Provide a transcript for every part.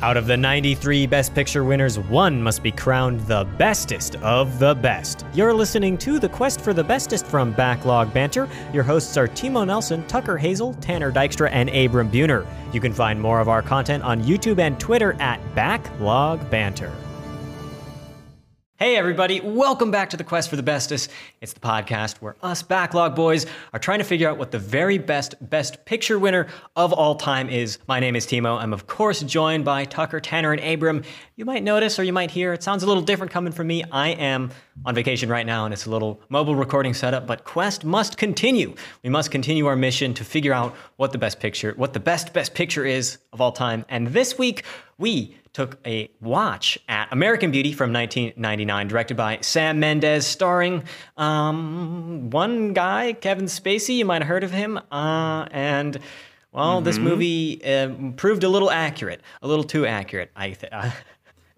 Out of the 93 Best Picture winners, one must be crowned the bestest of the best. You're listening to The Quest for the Bestest from Backlog Banter. Your hosts are Timo Nelson, Tucker Hazel, Tanner Dykstra, and Abram Buhner. You can find more of our content on YouTube and Twitter at Backlog Banter. Hey, everybody, welcome back to the Quest for the Bestest. It's the podcast where us backlog boys are trying to figure out what the very best Best Picture winner of all time is. My name is Timo. I'm, of course, joined by Tucker, Tanner, and Abram. You might notice or you might hear it sounds a little different coming from me. I am on vacation right now and it's a little mobile recording setup, but Quest must continue. We must continue our mission to figure out what the best picture, what the best Best Picture is of all time. And this week, we took a watch at American Beauty from 1999, directed by Sam Mendes, starring um, one guy, Kevin Spacey. You might have heard of him. Uh, and, well, mm-hmm. this movie uh, proved a little accurate, a little too accurate, I think.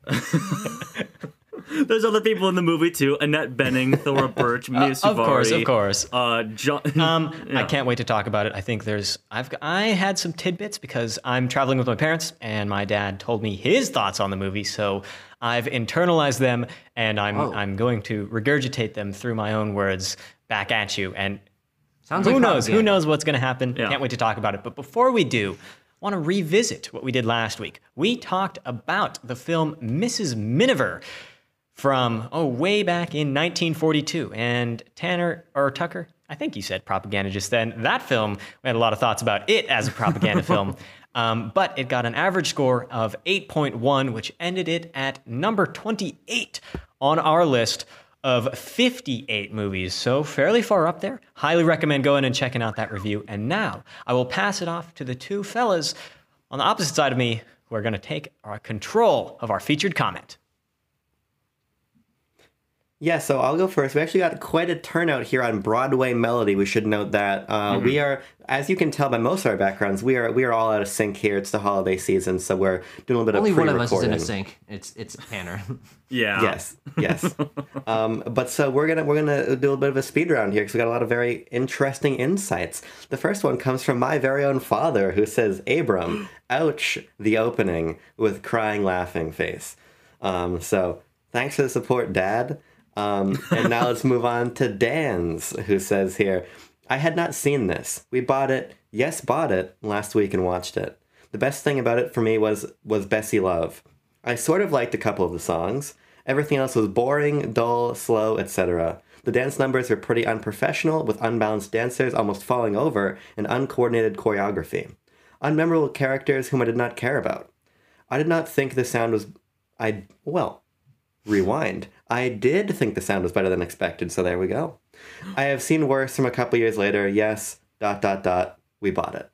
There's other people in the movie too: Annette Bening, Thora Birch, Mia uh, Of course, of course. Uh, John. Um. I can't wait to talk about it. I think there's. I've I had some tidbits because I'm traveling with my parents, and my dad told me his thoughts on the movie. So I've internalized them, and I'm oh. I'm going to regurgitate them through my own words back at you. And Sounds who like knows? Who knows what's going to happen? Yeah. Can't wait to talk about it. But before we do, want to revisit what we did last week. We talked about the film Mrs. Miniver from oh way back in 1942 and Tanner or Tucker I think you said propaganda just then. That film we had a lot of thoughts about it as a propaganda film. Um, but it got an average score of 8.1 which ended it at number 28 on our list of 58 movies. So fairly far up there. Highly recommend going and checking out that review. And now I will pass it off to the two fellas on the opposite side of me who are going to take our control of our featured comment yeah, so I'll go first. We actually got quite a turnout here on Broadway Melody. We should note that uh, mm-hmm. we are, as you can tell by most of our backgrounds, we are we are all out of sync here. It's the holiday season, so we're doing a little bit Only of pre-recording. one of us is in a sync. It's it's Tanner. yeah. Yes. Yes. um, but so we're gonna we're gonna do a little bit of a speed round here because we got a lot of very interesting insights. The first one comes from my very own father, who says, "Abram, ouch, the opening with crying, laughing face." Um, so thanks for the support, Dad. Um, and now let's move on to Dan's, who says here, I had not seen this. We bought it, yes, bought it last week and watched it. The best thing about it for me was was Bessie Love. I sort of liked a couple of the songs. Everything else was boring, dull, slow, etc. The dance numbers were pretty unprofessional, with unbalanced dancers almost falling over and uncoordinated choreography. Unmemorable characters whom I did not care about. I did not think the sound was I well, rewind. I did think the sound was better than expected, so there we go. I have seen worse from a couple years later. Yes, dot dot dot. We bought it.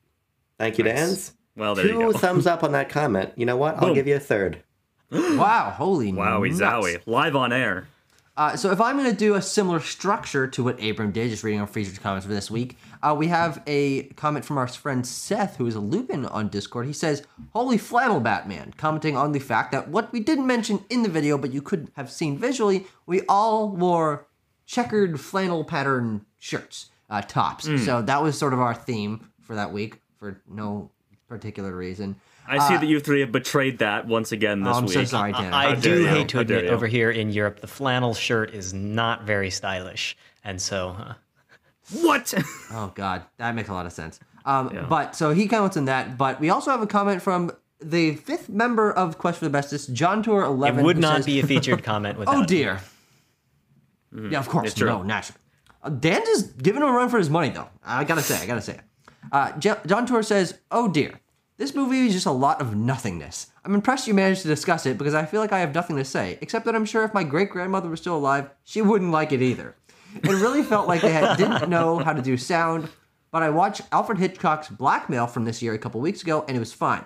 Thank you, nice. Dan's. Well, there Two you go. thumbs up on that comment. You know what? I'll give you a third. wow! Holy wowie nuts. zowie! Live on air. Uh, so if I'm going to do a similar structure to what Abram did, just reading our featured comments for this week, uh, we have a comment from our friend Seth, who is a Lupin on Discord. He says, "Holy flannel, Batman!" Commenting on the fact that what we didn't mention in the video, but you could have seen visually, we all wore checkered flannel pattern shirts, uh, tops. Mm. So that was sort of our theme for that week, for no particular reason. I see uh, that you three have betrayed that once again this oh, I'm week. so sorry, Dan. I, I do you. hate to admit, over here in Europe, the flannel shirt is not very stylish, and so. Uh... What? oh God, that makes a lot of sense. Um, yeah. But so he comments on that. But we also have a comment from the fifth member of Quest for the Bestest, John Tour Eleven. It would not says, be a featured comment without. oh dear. Mm-hmm. Yeah, of course. No, naturally. Uh, Dan just giving him a run for his money, though. I gotta say, I gotta say it. Uh, John Tour says, "Oh dear." This movie is just a lot of nothingness. I'm impressed you managed to discuss it because I feel like I have nothing to say, except that I'm sure if my great grandmother was still alive, she wouldn't like it either. It really felt like they had, didn't know how to do sound, but I watched Alfred Hitchcock's Blackmail from this year a couple weeks ago, and it was fine.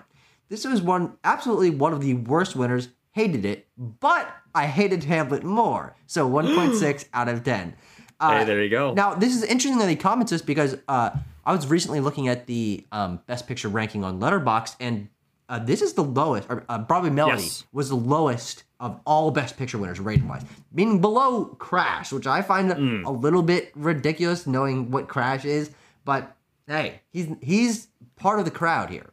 This was one absolutely one of the worst winners. Hated it, but I hated Hamlet more. So 1.6 out of 10. Uh, hey, there you go. Now, this is interesting that he comments this because uh, I was recently looking at the um, Best Picture ranking on Letterboxd, and uh, this is the lowest. Or, uh, Broadway Melody yes. was the lowest of all Best Picture winners rating wise, meaning below Crash, which I find mm. a little bit ridiculous knowing what Crash is. But hey, he's he's part of the crowd here.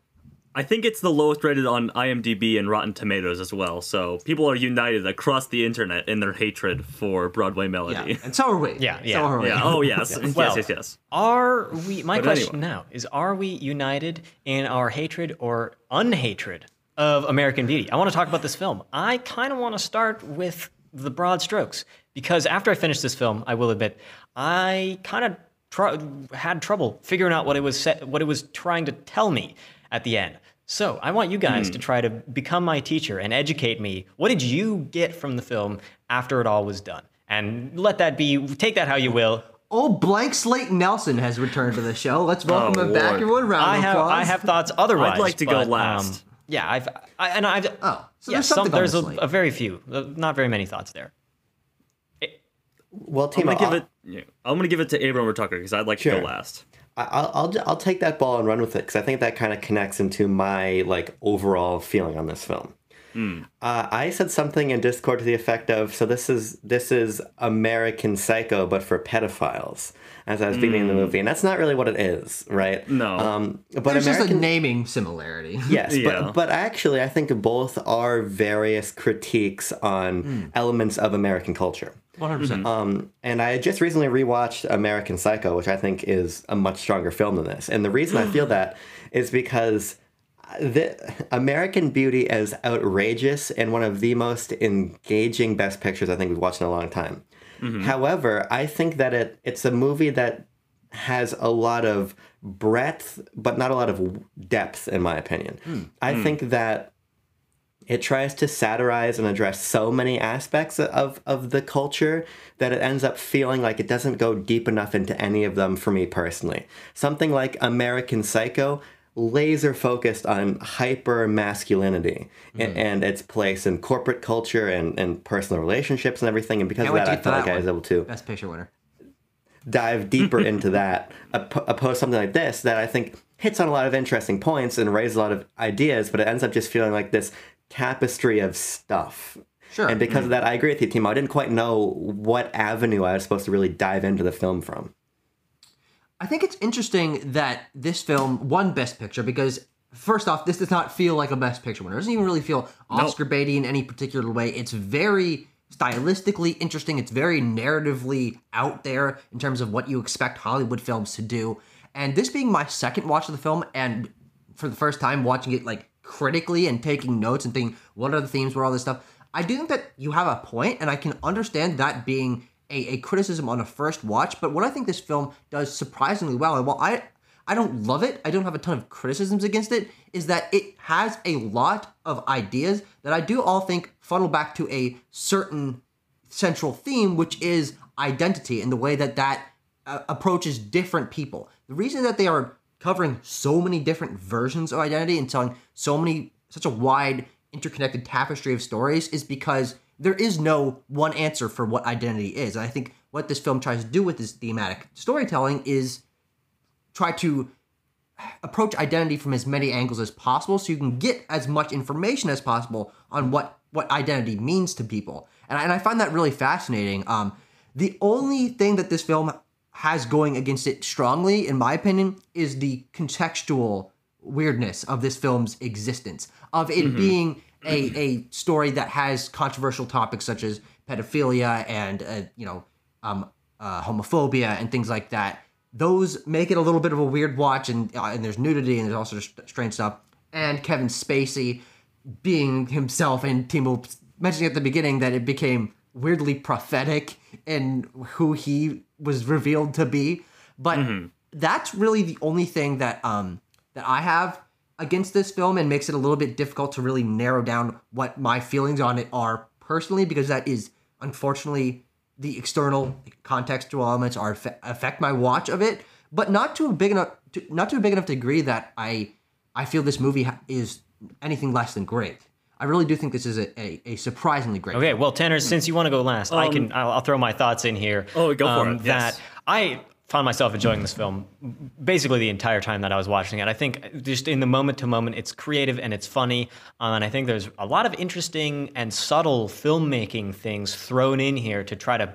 I think it's the lowest rated on IMDb and Rotten Tomatoes as well. So people are united across the internet in their hatred for Broadway Melody. Yeah, and so are we. Yeah, yeah. So are we. Yeah. Oh yes. Well, yes. Yes. Yes. Are we? My But question anyway. now is: Are we united in our hatred or unhatred of American Beauty? I want to talk about this film. I kind of want to start with the broad strokes because after I finished this film, I will admit, I kind of tr- had trouble figuring out what it was set, what it was trying to tell me at the end. So I want you guys to try to become my teacher and educate me. What did you get from the film after it all was done? And let that be. Take that how you will. Old blank slate Nelson has returned to the show. Let's welcome Oh, him back. Lord. Everyone, round I of have applause. I have thoughts otherwise. I'd like to go last. Um, yeah, I've I, and I've Oh, so yeah, there's some, something on there's the a, slate. a very few, uh, not very many thoughts there. Well, I'm gonna give I'll, it. yeah, I'm gonna give it to Abram or Tucker because I'd like to go last. I'll, I'll I'll take that ball and run with it because I think that kind of connects into my like overall feeling on this film. Uh, I said something in Discord to the effect of, "So this is this is American Psycho, but for pedophiles." As I was beginning the movie, and that's not really what it is, right? No. Um, but There's just a naming similarity. Yes, Yeah. but but actually, I think both are various critiques on elements of American culture. 100%. Um, and I just recently rewatched American Psycho, which I think is a much stronger film than this. And the reason I feel that is because the American Beauty is outrageous and one of the most engaging best pictures I think we've watched in a long time. Mm-hmm. However, I think that it it's a movie that has a lot of breadth, but not a lot of depth, in my opinion. Hmm. I hmm. think that it tries to satirize and address so many aspects of, of the culture that it ends up feeling like it doesn't go deep enough into any of them for me personally. Something like American Psycho, laser focused on hyper masculinity and, hmm. and its place in corporate culture and, and personal relationships and everything. And because Can't of that, I felt like I was able to Best picture winner. dive deeper into that op- opposed something like this that I think hits on a lot of interesting points and raises a lot of ideas, but it ends up just feeling like this tapestry of stuff. Sure. And because hmm. of that, I agree with you, Timo. I didn't quite know what avenue I was supposed to really dive into the film from. I think it's interesting that this film won Best Picture because, first off, this does not feel like a Best Picture winner. It doesn't even really feel Oscar baity in any particular way. It's very stylistically interesting. It's very narratively out there in terms of what you expect Hollywood films to do. And this being my second watch of the film, and for the first time watching it like critically and taking notes and thinking, what are the themes, what are all this stuff? I do think that you have a point, and I can understand that being a, a criticism on a first watch. But what I think this film does surprisingly well, and while I I don't love it, I don't have a ton of criticisms against it, is that it has a lot of ideas that I do all think funnel back to a certain central theme, which is identity and the way that that uh, approaches different people. The reason that they are covering so many different versions of identity and telling so many, such a wide, interconnected tapestry of stories is because there is no one answer for what identity is. And I think what this film tries to do with this thematic storytelling is try to approach identity from as many angles as possible so you can get as much information as possible on what what identity means to people. And I, and I find that really fascinating. Um, the only thing that this film has going against it strongly in my opinion is the contextual weirdness of this film's existence of it being a, a story that has controversial topics such as pedophilia and uh, you know um, uh, homophobia and things like that. Those make it a little bit of a weird watch and uh, and there's nudity and there's also st- strange stuff. And Kevin Spacey being himself and Timo mentioning at the beginning that it became weirdly prophetic in who he was revealed to be. But that's really the only thing that um that I have against this film and makes it a little bit difficult to really narrow down what my feelings on it are personally because that is unfortunately the external contextual elements are affect my watch of it, but not to a big enough to, not to a big enough degree that I I feel this movie is anything less than great. I really do think this is a, a, a surprisingly great. Okay, well, Tanner, since you want to go last, I can. I'll, I'll throw my thoughts in here. Oh, go for um, it, yes. That I found myself enjoying this film basically the entire time that I was watching it. I think just in the moment to moment, it's creative and it's funny. Um, and I think there's a lot of interesting and subtle filmmaking things thrown in here to try to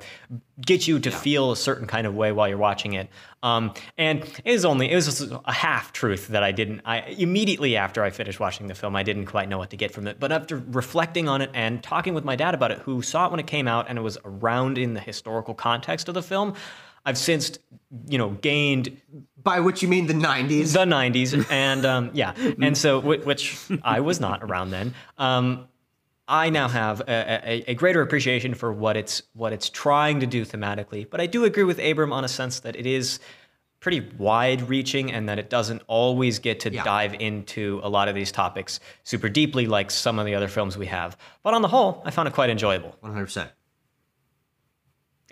get you to yeah. feel a certain kind of way while you're watching it. Um, and it was only it was a half truth that I didn't. I immediately after I finished watching the film, I didn't quite know what to get from it. But after reflecting on it and talking with my dad about it, who saw it when it came out and it was around in the historical context of the film. I've since, you know, gained by which you mean the '90s, the '90s, and um, yeah, and so which I was not around then. Um, I now have a, a, a, greater appreciation for what it's what it's trying to do thematically. But I do agree with Abram on a sense that it is pretty wide reaching and that it doesn't always get to yeah. dive into a lot of these topics super deeply like some of the other films we have. But on the whole, I found it quite enjoyable. 100%.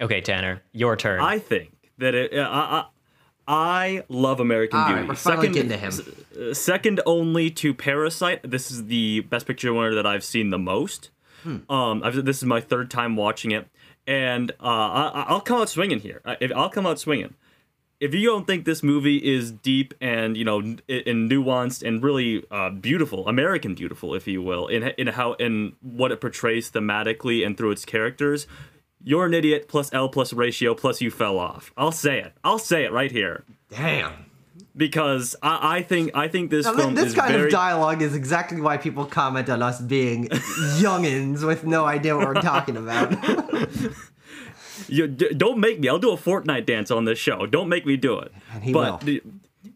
Okay, Tanner, your turn. I think that it. Uh, I, I love American All Beauty. Right, we're second, into him. Uh, second only to Parasite. This is the Best Picture winner that I've seen the most. Hmm. Um, I've, this is my third time watching it, and uh, I, will come out swinging here. I'll come out swinging. If you don't think this movie is deep and you know and nuanced and really uh, beautiful, American beautiful, if you will, in in how in what it portrays thematically and through its characters, you're an idiot plus L plus ratio plus you fell off. I'll say it. I'll say it right here. Damn. Because I, I think I think this now, film this is kind very... of dialogue is exactly why people comment on us being youngins with no idea what we're talking about. you d- don't make me. I'll do a Fortnite dance on this show. Don't make me do it. And he but will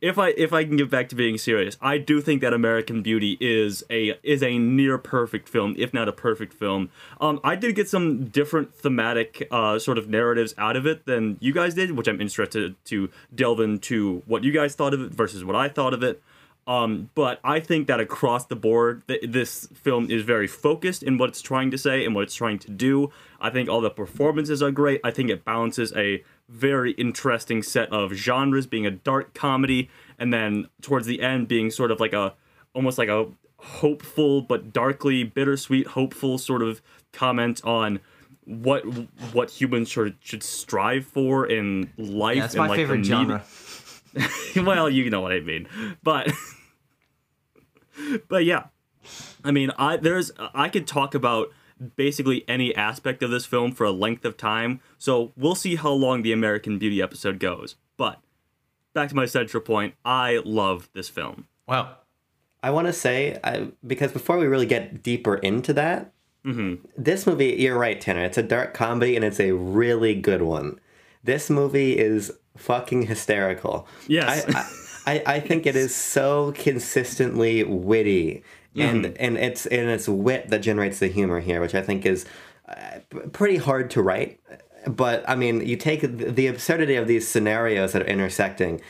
if I if I can get back to being serious, I do think that American Beauty is a is a near perfect film, if not a perfect film. Um, I did get some different thematic uh, sort of narratives out of it than you guys did, which I'm interested to delve into what you guys thought of it versus what I thought of it. Um, but I think that across the board, th- this film is very focused in what it's trying to say and what it's trying to do. I think all the performances are great. I think it balances a very interesting set of genres, being a dark comedy, and then towards the end being sort of like a almost like a hopeful but darkly bittersweet, hopeful sort of comment on what what humans should should strive for in life. Yeah, that's and my like favorite genre. well, you know what I mean, but but yeah, I mean, I there's I could talk about basically any aspect of this film for a length of time. So we'll see how long the American Beauty episode goes. But back to my central point, I love this film. Wow. I want to say, I, because before we really get deeper into that, mm-hmm. this movie, you're right, Tanner. It's a dark comedy and it's a really good one. This movie is fucking hysterical. Yes. I, I, I think it is so consistently witty and mm-hmm. and it's and it's wit that generates the humor here, which I think is uh, pretty hard to write. But I mean, you take the absurdity of these scenarios that are intersecting.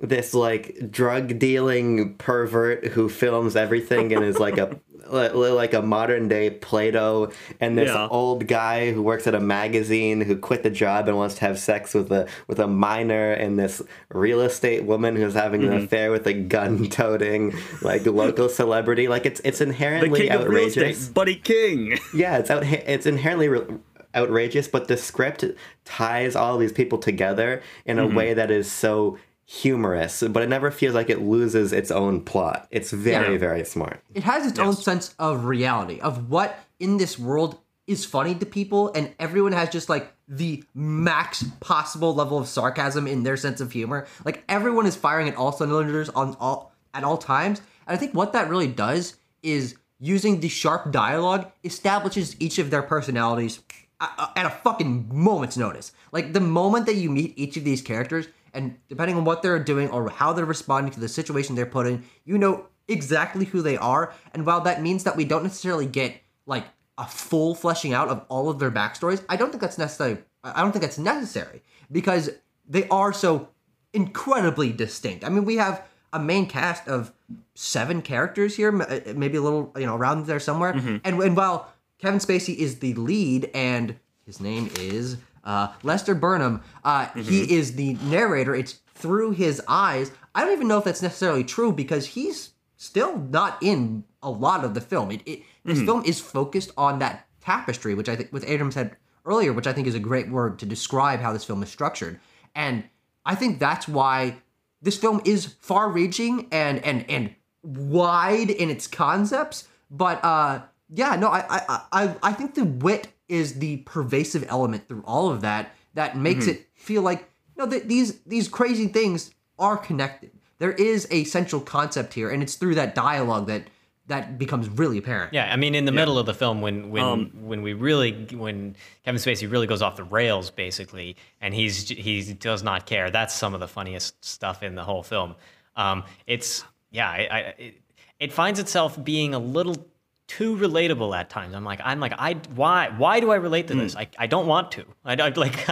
This like drug dealing pervert who films everything and is like a like a modern day Plato, and this yeah. old guy who works at a magazine who quit the job and wants to have sex with a with a minor, and this real estate woman who's having mm-hmm. an affair with a gun toting like local celebrity. Like it's it's inherently outrageous. Buddy King. Yeah, it's out. It's inherently. Re- outrageous, but the script ties all these people together in a mm-hmm. way that is so humorous, but it never feels like it loses its own plot. It's very, yeah. very smart. It has its yes. own sense of reality, of what in this world is funny to people, and everyone has just like the max possible level of sarcasm in their sense of humor. Like everyone is firing at all cylinders on all at all times. And I think what that really does is using the sharp dialogue establishes each of their personalities at a fucking moment's notice. Like the moment that you meet each of these characters, and depending on what they're doing or how they're responding to the situation they're put in, you know exactly who they are. And while that means that we don't necessarily get like a full fleshing out of all of their backstories, I don't think that's necessary. I don't think that's necessary because they are so incredibly distinct. I mean, we have a main cast of seven characters here, maybe a little, you know, around there somewhere. Mm-hmm. And, and while Kevin Spacey is the lead and his name is uh, Lester Burnham. Uh, mm-hmm. He is the narrator. It's through his eyes. I don't even know if that's necessarily true because he's still not in a lot of the film. It, it this mm-hmm. film is focused on that tapestry, which I think, with Abram said earlier, which I think is a great word to describe how this film is structured. And I think that's why this film is far-reaching and and and wide in its concepts. But uh, yeah, no, I I I I think the wit is the pervasive element through all of that that makes Mm-hmm. it feel like no, th- these these crazy things are connected. There is a central concept here, and it's through that dialogue that that becomes really apparent. Yeah, I mean, in the middle of the film, when when Um, when we really when Kevin Spacey really goes off the rails, basically, and he's he does not care. That's some of the funniest stuff in the whole film. Um, it's yeah, I, I, it, it finds itself being a little too relatable at times. I'm like, I'm like, I why why do I relate to this? I, I don't want to. I, I like.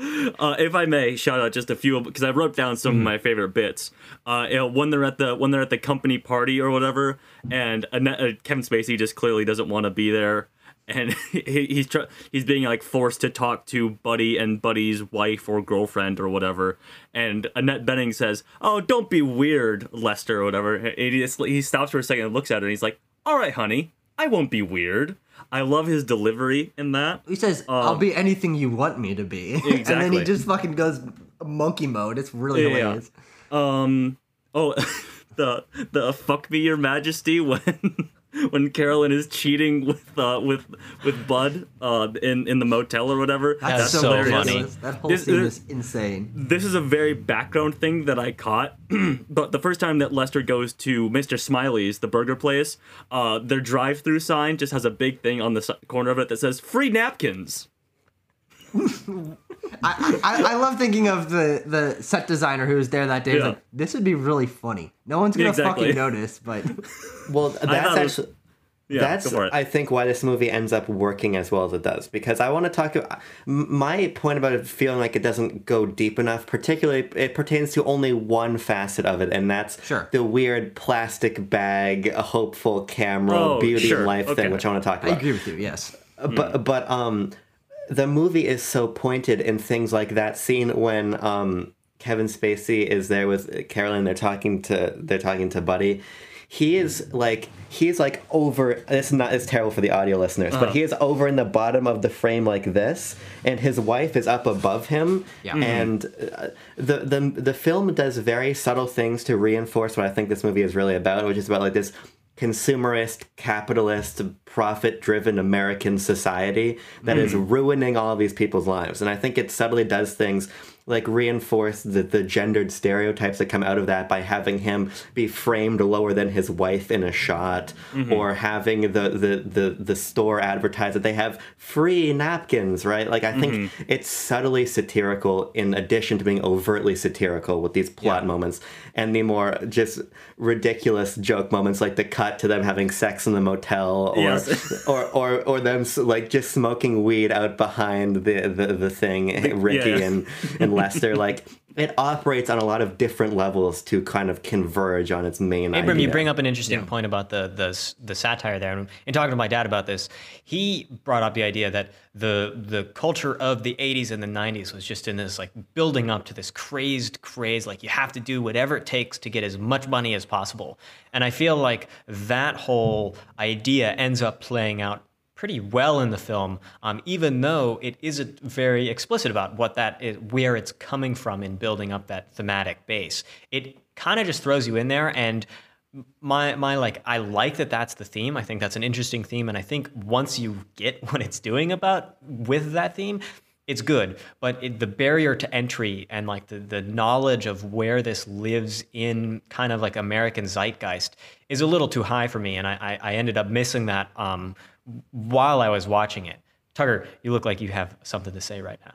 Uh, if I may, shout out just a few because I wrote down some of my favorite bits. Uh, you know, when they're at the when they're at the company party or whatever, and Annette, uh, Kevin Spacey just clearly doesn't want to be there, and he, he's tr- he's being like forced to talk to Buddy and Buddy's wife or girlfriend or whatever, and Annette Bening says, "Oh, don't be weird, Lester," or whatever. And he, just, he stops for a second and looks at her, and he's like, "All right, honey, I won't be weird." I love his delivery in that. He says, "I'll be anything you want me to be," and then he Um, just fucking goes monkey mode. It's really Yeah. hilarious. Um. Oh, the the fuck me, your Majesty when when Carolyn is cheating with uh with with Bud uh in in the motel or whatever. That's, That's so, so ridiculous. funny. That whole This- scene this- is insane. This is a very background thing that I caught, but the first time that Lester goes to Mr. Smiley's, the burger place, uh, their drive-through sign just has a big thing on the corner of it that says "free napkins." I, I, I love thinking of the, the set designer who was there that day. Yeah. like, this would be really funny. No one's gonna Exactly. fucking notice, but Well, that's thought was- actually. Yeah, That's, go for it. I think, why this movie ends up working as well as it does. Because I want to talk. m- My point about it feeling like it doesn't go deep enough, particularly, it pertains to only one facet of it, and that's Sure. the weird plastic bag, hopeful camera, Oh, beauty sure. and life Okay. thing, which I want to talk about. I agree with you. Yes. But but um, the movie is so pointed in things like that scene when um Kevin Spacey is there with Carolyn. They're talking to they're talking to Buddy. He is like he's like over. This is not it's terrible for the audio listeners, but he is over in the bottom of the frame like this, and his wife is up above him. Yeah. And uh, the the the film does very subtle things to reinforce what I think this movie is really about, which is about like this consumerist, capitalist, profit driven American society that is hmm. ruining all of these people's lives. And I think it subtly does things like reinforce the, the gendered stereotypes that come out of that by having him be framed lower than his wife in a shot mm-hmm. or having the, the, the, the store advertise that they have free napkins, right? Like I think mm-hmm. it's subtly satirical in addition to being overtly satirical with these plot moments and the more just ridiculous joke moments like the cut to them having sex in the motel or Yes. or, or or them like just smoking weed out behind the the, the thing Ricky yeah. and and Lester like it operates on a lot of different levels to kind of converge on its main Abram, idea. you bring up an interesting point about the the the satire there. And in talking to my dad about this, he brought up the idea that the the culture of the 80s and the 90s was just in this like building up to this crazed craze like you have to do whatever it takes to get as much money as possible. And I feel like that whole idea ends up playing out pretty well in the film, um, even though it isn't very explicit about what that is, where it's coming from in building up that thematic base. It kind of just throws you in there, and my my like I like that that's the theme. I think that's an interesting theme, and I think once you get what it's doing about with that theme. It's good, but it, the barrier to entry and like the, the knowledge of where this lives in kind of like American zeitgeist is a little too high for me, and I, I, ended up missing that um, while I was watching it. Tucker, you look like you have something to say right now.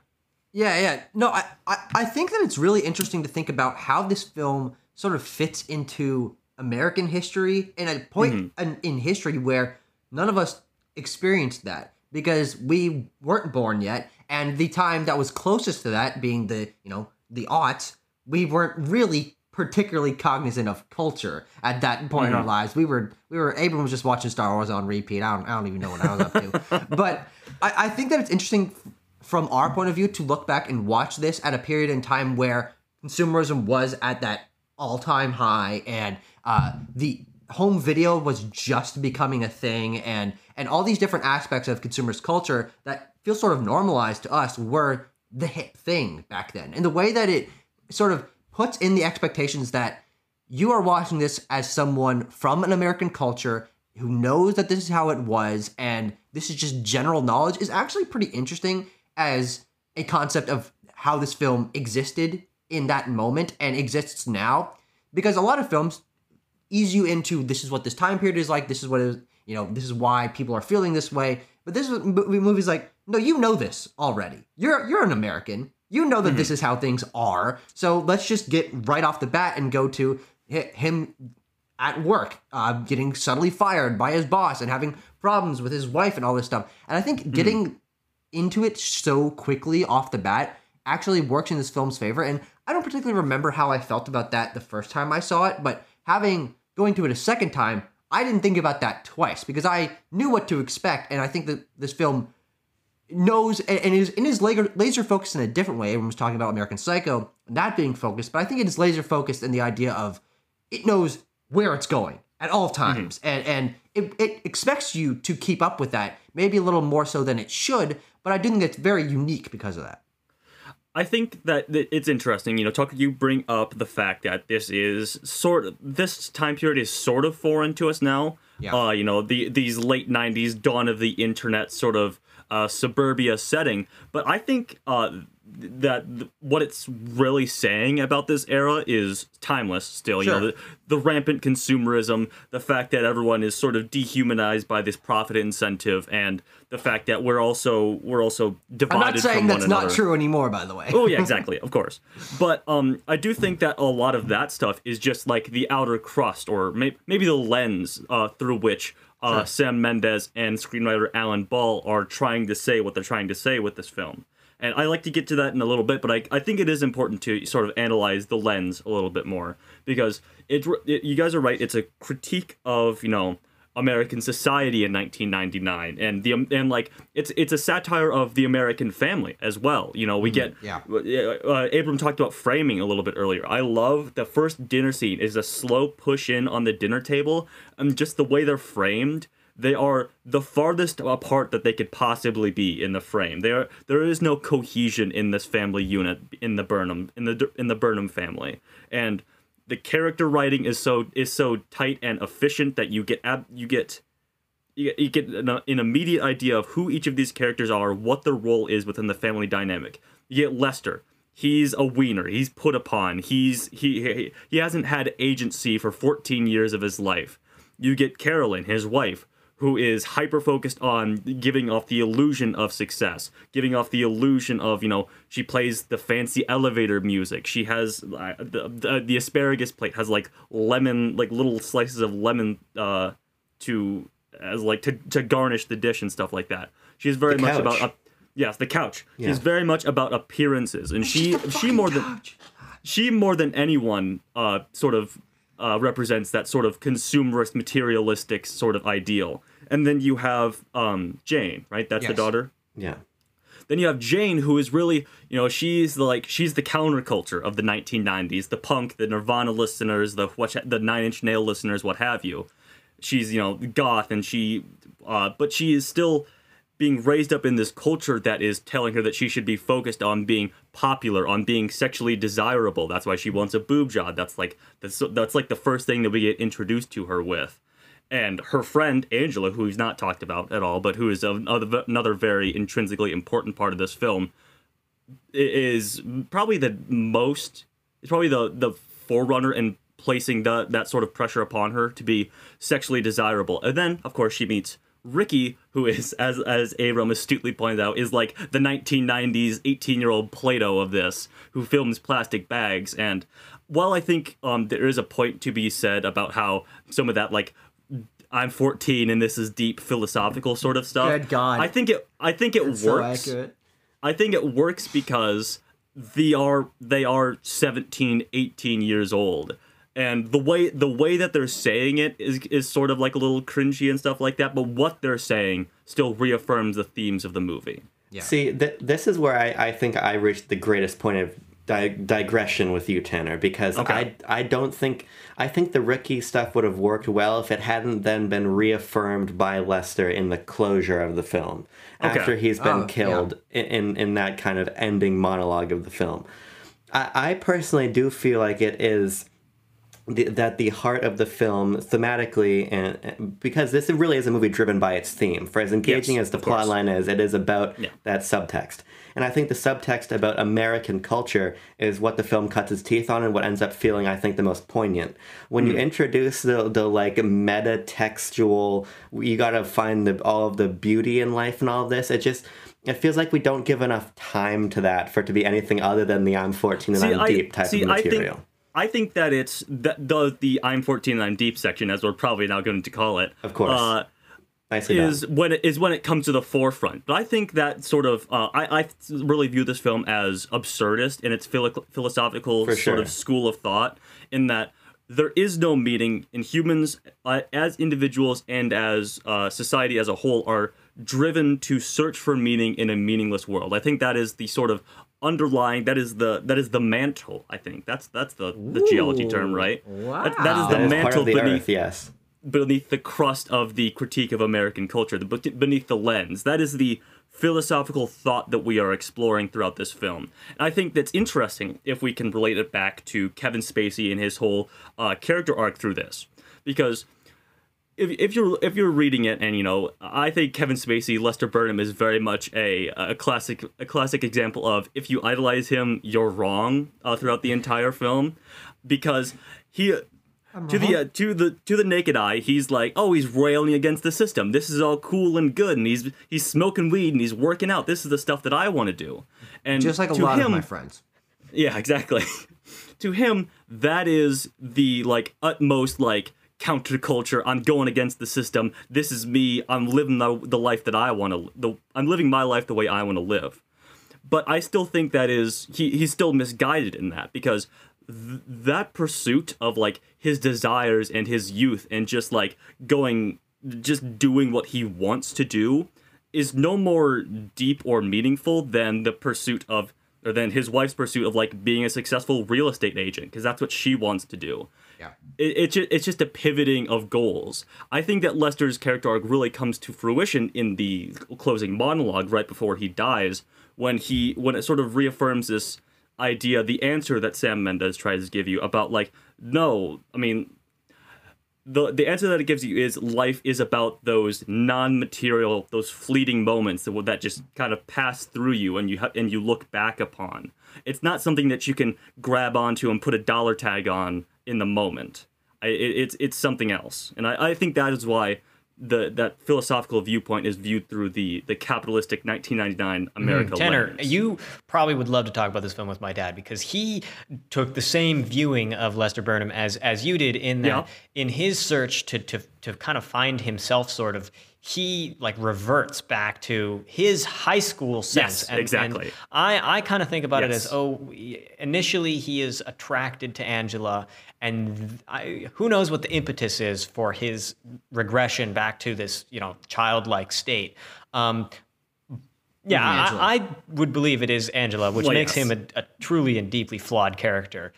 Yeah, yeah. No, I, I, I think that it's really interesting to think about how this film sort of fits into American history and a point mm-hmm. in, in history where none of us experienced that because we weren't born yet, and the time that was closest to that being the you know the aughts, we weren't really particularly cognizant of culture at that point in our lives. We were we were Abram was just watching Star Wars on repeat. I don't I don't even know what I was up to, but I, I think that it's interesting from our point of view to look back and watch this at a period in time where consumerism was at that all-time high and uh, the home video was just becoming a thing and and all these different aspects of consumers culture that feel sort of normalized to us were the hip thing back then. And the way that it sort of puts in the expectations that you are watching this as someone from an American culture who knows that this is how it was and this is just general knowledge is actually pretty interesting as a concept of how this film existed in that moment and exists now. Because a lot of films ease you into this is what this time period is like this is what is you know this is why people are feeling this way. But this movie movie's like no you know this already. You're you're an american you know that mm-hmm. this is how things are so let's just get right off the bat and go to him at work uh, getting suddenly fired by his boss and having problems with his wife and all this stuff and i think mm-hmm. getting into it so quickly off the bat actually works in this film's favor and I don't particularly remember how I felt about that the first time I saw it, but having going to it a second time, I didn't think about that twice because I knew what to expect, and I think that this film knows and is in his laser, laser focused in a different way. Everyone was talking about American Psycho not being focused, but I think it is laser focused in the idea of it knows where it's going at all times, mm-hmm. and and it, it expects you to keep up with that, maybe a little more so than it should. But I do think it's very unique because of that. I think that it's interesting. You know, Tucker, you bring up the fact that this is sort of this time period is sort of foreign to us now. Yeah. Uh, you know, the these late '90s dawn of the internet sort of uh, suburbia setting. But I think uh, that th- what it's really saying about this era is timeless still sure. you know the, the, rampant consumerism the fact that everyone is sort of dehumanized by this profit incentive and the fact that we're also we're also divided I'm not saying that's not true anymore by the way oh yeah exactly of course but um I do think that a lot of that stuff is just like the outer crust or may- maybe the lens uh, through which uh, sure. Sam Mendes and screenwriter Alan Ball are trying to say what they're trying to say with this film and I like to get to that in a little bit, but I, I think it is important to sort of analyze the lens a little bit more because it, it you guys are right. It's a critique of you know American society in 1999, and the and like it's it's a satire of the American family as well. You know, we mm-hmm. get yeah. Uh, Abram talked about framing a little bit earlier. I love the first dinner scene is a slow push in on the dinner table, and just the way they're framed they are the farthest apart that they could possibly be in the frame. There there is no cohesion in this family unit in the Burnham in the in the Burnham family. And the character writing is so is so tight and efficient that you get ab, you get you get, you get an, an immediate idea of who each of these characters are, what their role is within the family dynamic. You get Lester, he's a wiener. He's put upon. He's he, he he hasn't had agency for 14 years of his life. You get carolyn his wife who is hyper focused on giving off the illusion of success, giving off the illusion of, you know, she plays the fancy elevator music. She has uh, the, the, the asparagus plate has like lemon, like little slices of lemon uh, to as like to, to garnish the dish and stuff like that. She's very much about uh, yes, the couch. Yeah. She's very much about appearances, and she she more couch. than she more than anyone uh, sort of uh, represents that sort of consumerist, materialistic sort of ideal. And then you have um, Jane, right? That's yes. the daughter. Yeah. Then you have Jane, who is really, you know, she's the like she's the counterculture of the 1990s, the punk, the Nirvana listeners, the what, the Nine Inch Nail listeners, what have you. She's you know goth, and she, uh, but she is still being raised up in this culture that is telling her that she should be focused on being popular, on being sexually desirable. That's why she wants a boob job. That's like that's that's like the first thing that we get introduced to her with. And her friend Angela, who we've not talked about at all, but who is another another very intrinsically important part of this film, is probably the most. It's probably the the forerunner in placing the that sort of pressure upon her to be sexually desirable. And then, of course, she meets Ricky, who is, as as Abram astutely pointed out, is like the 1990s 18 year old Plato of this, who films plastic bags. And while I think um, there is a point to be said about how some of that like I'm 14 and this is deep philosophical sort of stuff. Good God. I think it. I think it works. So I think it works because they are they are 17, 18 years old and the way the way that they're saying it is is sort of like a little cringy and stuff like that but what they're saying still reaffirms the themes of the movie yeah. see th- this is where I, I think i reached the greatest point of di- digression with you, Tanner, because Okay. I I don't think I think the Ricky stuff would have worked well if it hadn't then been reaffirmed by Lester in the closure of the film Okay. after he's been Oh, killed in, in in that kind of ending monologue of the film. I, I personally do feel like it is the, that the heart of the film thematically and because this really is a movie driven by its theme. For as engaging Yes, as the plot line is it is about Yeah. that subtext. And i think the subtext about american culture is what the film cuts its teeth on and what ends up feeling i think the most poignant. When Hmm. you introduce the, the like meta textual you gotta find the all of the beauty in life and all of this it just it feels like we don't give enough time to that for it to be anything other than the i'm 14 and i'm I, deep type see, of material I think, I think that it's the, the the I'm 14 and I'm deep section, as we're probably now going to call it. Of course. Uh, Nicely done. is when it is when it comes to the forefront. But I think that sort of uh, I I really view this film as absurdist in its philo- philosophical sort of school of thought. In that there is no meaning, in humans uh, as individuals and as uh, society as a whole are driven to search for meaning in a meaningless world. I think that is the sort of underlying that is the that is the mantle i think that's that's the the geology term right that, that is the That is part mantle the beneath earth, yes. beneath the crust of the critique of American culture, the beneath the lens. That is the philosophical thought that we are exploring throughout this film. And I think that's interesting if we can relate it back to Kevin Spacey and his whole uh, character arc through this, because. If, if you're if you're reading it and you know I think Kevin Spacey Lester Burnham is very much a a classic a classic example of if you idolize him you're wrong uh, throughout the entire film because he to the uh, to the to the naked eye, he's like, oh, he's railing against the system. This is all cool and good, and he's he's smoking weed and he's working out. This is the stuff that I want to do. And Just like a to lot him, of my friends. yeah, exactly. to him, that is the like utmost like counterculture. I'm going against the system. This is me. I'm living the, the life that I want to. The I'm living my life the way I want to live. But I still think that is he he's still misguided in that because th- that pursuit of like his desires and his youth and just like going just doing what he wants to do is no more deep or meaningful than the pursuit of or than his wife's pursuit of like being a successful real estate agent because that's what she wants to do It, it ju- it's just a pivoting of goals. I think that Lester's character arc really comes to fruition in the closing monologue right before he dies, when he when it sort of reaffirms this idea, the answer that Sam Mendes tries to give you about like, no, I mean, the the answer that it gives you is life is about those non-material, those fleeting moments that that just kind of pass through you and you ha- and you look back upon. It's not something that you can grab onto and put a dollar tag on in the moment. I, it, it's it's something else, and I, I think that is why the that philosophical viewpoint is viewed through the the capitalistic 1999 mm-hmm. America. Tanner, lens. you probably would love to talk about this film with my dad because he took the same viewing of Lester Burnham as as you did in that Yeah. in his search to to to kind of find himself sort of he like reverts back to his high school sense Yes, and, exactly. and I I kind of think about it as oh initially he is attracted to Angela and I, who knows what the impetus is for his regression back to this you know childlike state um, yeah, I, I would believe it is Angela, which Well, makes yes. him a, a truly and deeply flawed character.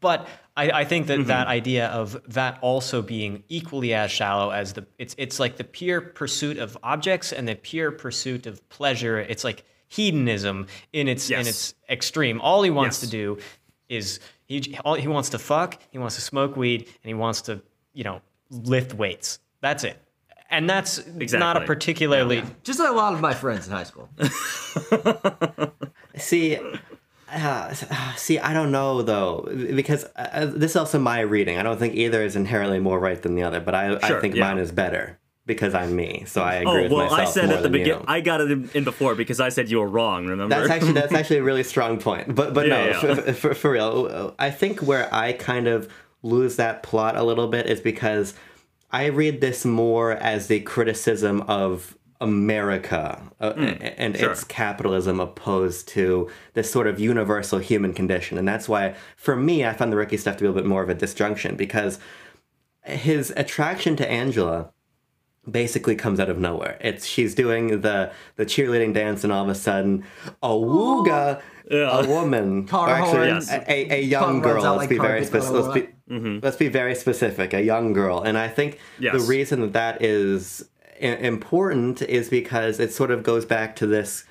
But I, I think that mm-hmm. that idea of that also being equally as shallow as the it's it's like the pure pursuit of objects and the pure pursuit of pleasure. It's like hedonism in its in its extreme. All he wants Yes. to do is he all he wants to fuck, he wants to smoke weed, and he wants to you know lift weights. That's it. And that's not a Exactly. particularly Just like a lot of my friends in high school. See, uh, see, I don't know though, because uh, this is also my reading. I don't think either is inherently more right than the other, but I, I think yeah. mine is better because I'm me. So I agree Oh with well, myself I said at the beginning. I got it in, in before because I said you were wrong. Remember? That's actually that's actually a really strong point. But but Yeah, no, yeah. For, for, for real, I think where I kind of lose that plot a little bit is because I read this more as the criticism of America uh, and Hmm, sure. its capitalism opposed to this sort of universal human condition. And that's why, for me, I found the Ricky stuff to be a little bit more of a disjunction because his attraction to Angela basically comes out of nowhere. It's she's doing the the cheerleading dance, and all of a sudden, a wooga, Yeah. a woman, Car or actually horns. a, a, a young Tongue girl. Let's like be very specific. Let's be let's be very specific. A young girl, and I think Yes. the reason that that is i- important is because it sort of goes back to this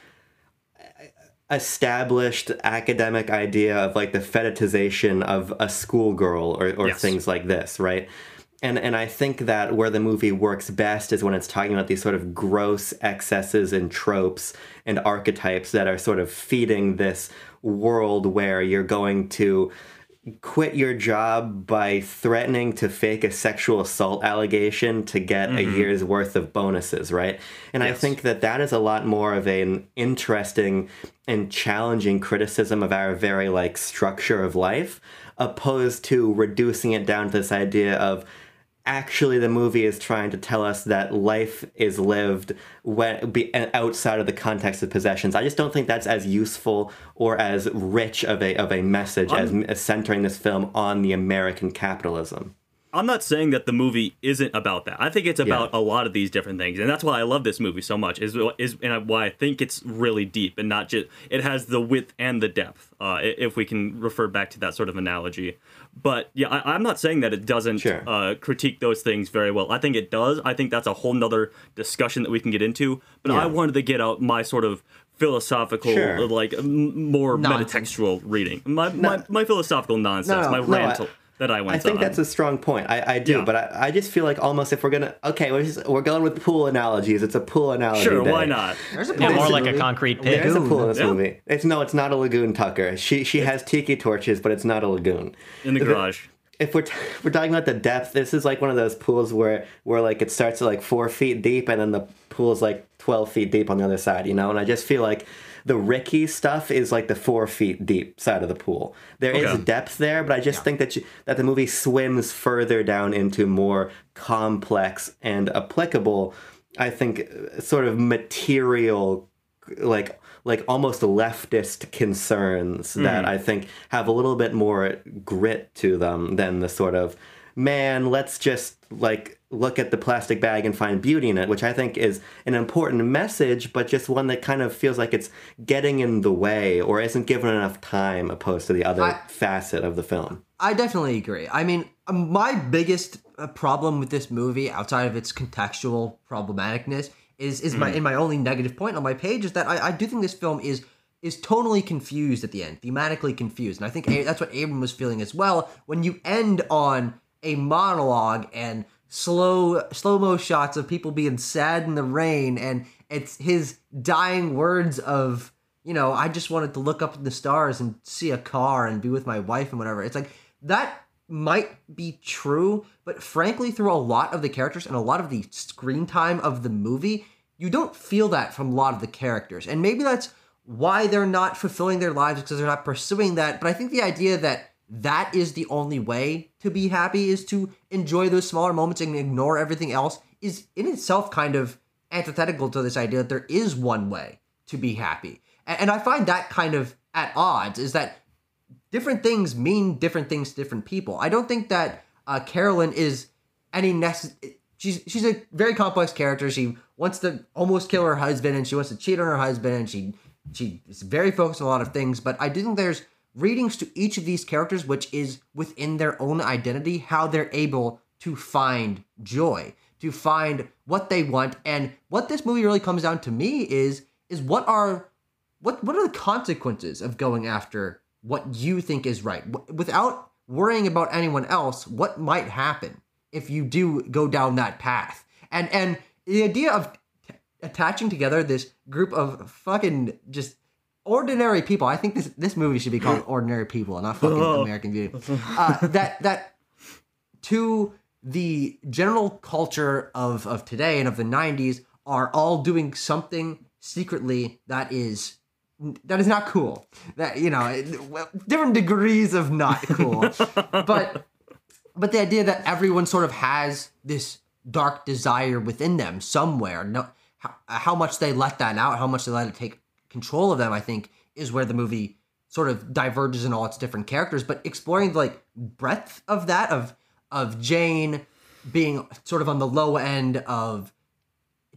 established academic idea of like the fetishization of a schoolgirl or, or Yes. things like this, right? And and I think that where the movie works best is when it's talking about these sort of gross excesses and tropes and archetypes that are sort of feeding this world where you're going to quit your job by threatening to fake a sexual assault allegation to get a mm-hmm. year's worth of bonuses, right? And I think that that is a lot more of an interesting and challenging criticism of our very like structure of life opposed to reducing it down to this idea of actually the movie is trying to tell us that life is lived when be, outside of the context of possessions. I just don't think that's as useful or as rich of a of a message as, as centering this film on the American capitalism. I'm not saying that the movie isn't about that. I think it's about a lot of these different things, and that's why I love this movie so much. Is is and why I think it's really deep and not just it has the width and the depth. Uh, if we can refer back to that sort of analogy, but yeah, I, I'm not saying that it doesn't Sure. uh, critique those things very well. I think it does. I think that's a whole nother discussion that we can get into. But I wanted to get out my sort of philosophical, Sure. like m- more Nonsense. metatextual reading, my, my my philosophical nonsense, No, my no, rant I- that I went I think on. that's a strong point. I, I do, Yeah. but I, I just feel like almost if we're gonna okay, we're just, we're going with pool analogies. It's a pool analogy. sure, day. why not? There's a Yeah, more policy like a concrete pit. There's a pool in this Yeah. movie. It's no, it's not a lagoon, Tucker. She she has tiki torches, but it's not a lagoon. In the garage. if we're, t- if we're talking about the depth, this is like one of those pools where where like it starts at like four feet deep, and then the pool is like twelve feet deep on the other side. You know, and I just feel like the Ricky stuff is like the four feet deep side of the pool. There is Okay. depth there, but I just think that you, that the movie swims further down into more complex and applicable. I think sort of material like like almost leftist concerns hmm. that I think have a little bit more grit to them than the sort of man, let's just like look at the plastic bag and find beauty in it, which I think is an important message, but just one that kind of feels like it's getting in the way or isn't given enough time opposed to the other I- facet of the film. I definitely agree. I mean, um, my biggest uh, problem with this movie, outside of its contextual problematicness, is is my in my only negative point on my page is that I, I do think this film is is tonally confused at the end, thematically confused, and I think that's what Abram was feeling as well when you end on a monologue and slow slow mo shots of people being sad in the rain, and it's his dying words of you know, I just wanted to look up at the stars and see a car and be with my wife and whatever. It's like that might be true, but frankly, through a lot of the characters and a lot of the screen time of the movie, you don't feel that from a lot of the characters. And maybe that's why they're not fulfilling their lives because they're not pursuing that. But I think the idea that that is the only way to be happy is to enjoy those smaller moments and ignore everything else is in itself kind of antithetical to this idea that there is one way to be happy. And I find that kind of at odds is that different things mean different things to different people. I don't think that uh, Carolyn is any necessary. She's she's a very complex character. She wants to almost kill her husband, and she wants to cheat on her husband, and she she is very focused on a lot of things. But I do think there's readings to each of these characters, which is within their own identity, how they're able to find joy, to find what they want, and what this movie really comes down to me is is what are what what are the consequences of going after what you think is right? Without worrying about anyone else what might happen if you do go down that path? And and the idea of t- attaching together this group of fucking just ordinary people. I think this this movie should be called ordinary people and not fucking american beauty. Uh, that that to the general culture of of today and of the 90s are all doing something secretly that is that is not cool. That you know well, different degrees of not cool. But but the idea that everyone sort of has this dark desire within them somewhere. No how, how much they let that out how much they let it take control of them i think is where the movie sort of diverges in all its different characters but exploring the like breadth of that of of jane being sort of on the low end of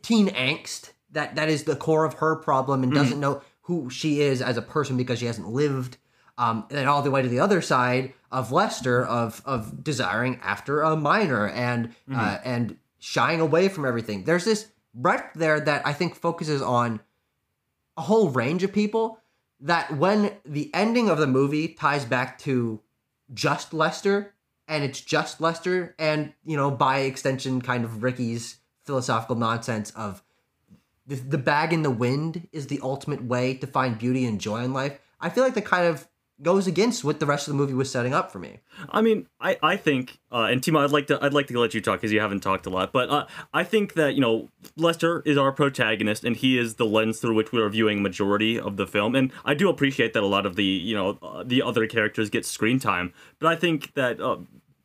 teen angst that that is the core of her problem and Mm-hmm. doesn't know who she is as a person because she hasn't lived. Um, and then all the way to the other side of Lester of of desiring after a minor and uh, Mm-hmm. and shying away from everything. There's this breadth there that I think focuses on a whole range of people. That when the ending of the movie ties back to just Lester and it's just Lester and you know by extension kind of Ricky's philosophical nonsense of the, the bag in the wind is the ultimate way to find beauty and joy in life. I feel like that kind of goes against what the rest of the movie was setting up for me. I mean, I, I think, uh, and Timo, I'd like to I'd like to let you talk because you haven't talked a lot. But uh, I think that you know Lester is our protagonist, and he is the lens through which we are viewing majority of the film. And I do appreciate that a lot of the you know uh, the other characters get screen time. But I think that uh,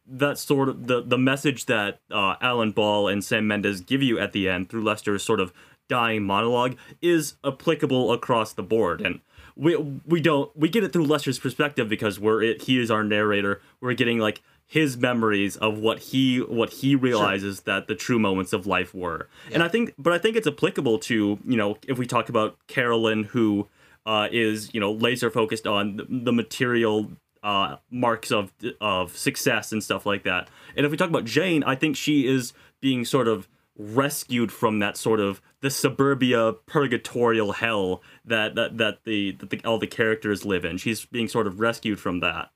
that sort of the the message that uh, Alan Ball and Sam Mendes give you at the end through Lester's sort of dying monologue is applicable across the board and we we don't we get it through Lester's perspective because we're it, he is our narrator. We're getting like his memories of what he what he realizes that the true moments of life were. And I think but I think it's applicable to you know if we talk about Carolyn who uh, is you know laser focused on the, the material uh, marks of of success and stuff like that. And if we talk about Jane, I think she is being sort of rescued from that sort of the suburbia purgatorial hell that that, that the that the, all the characters live in. She's being sort of rescued from that,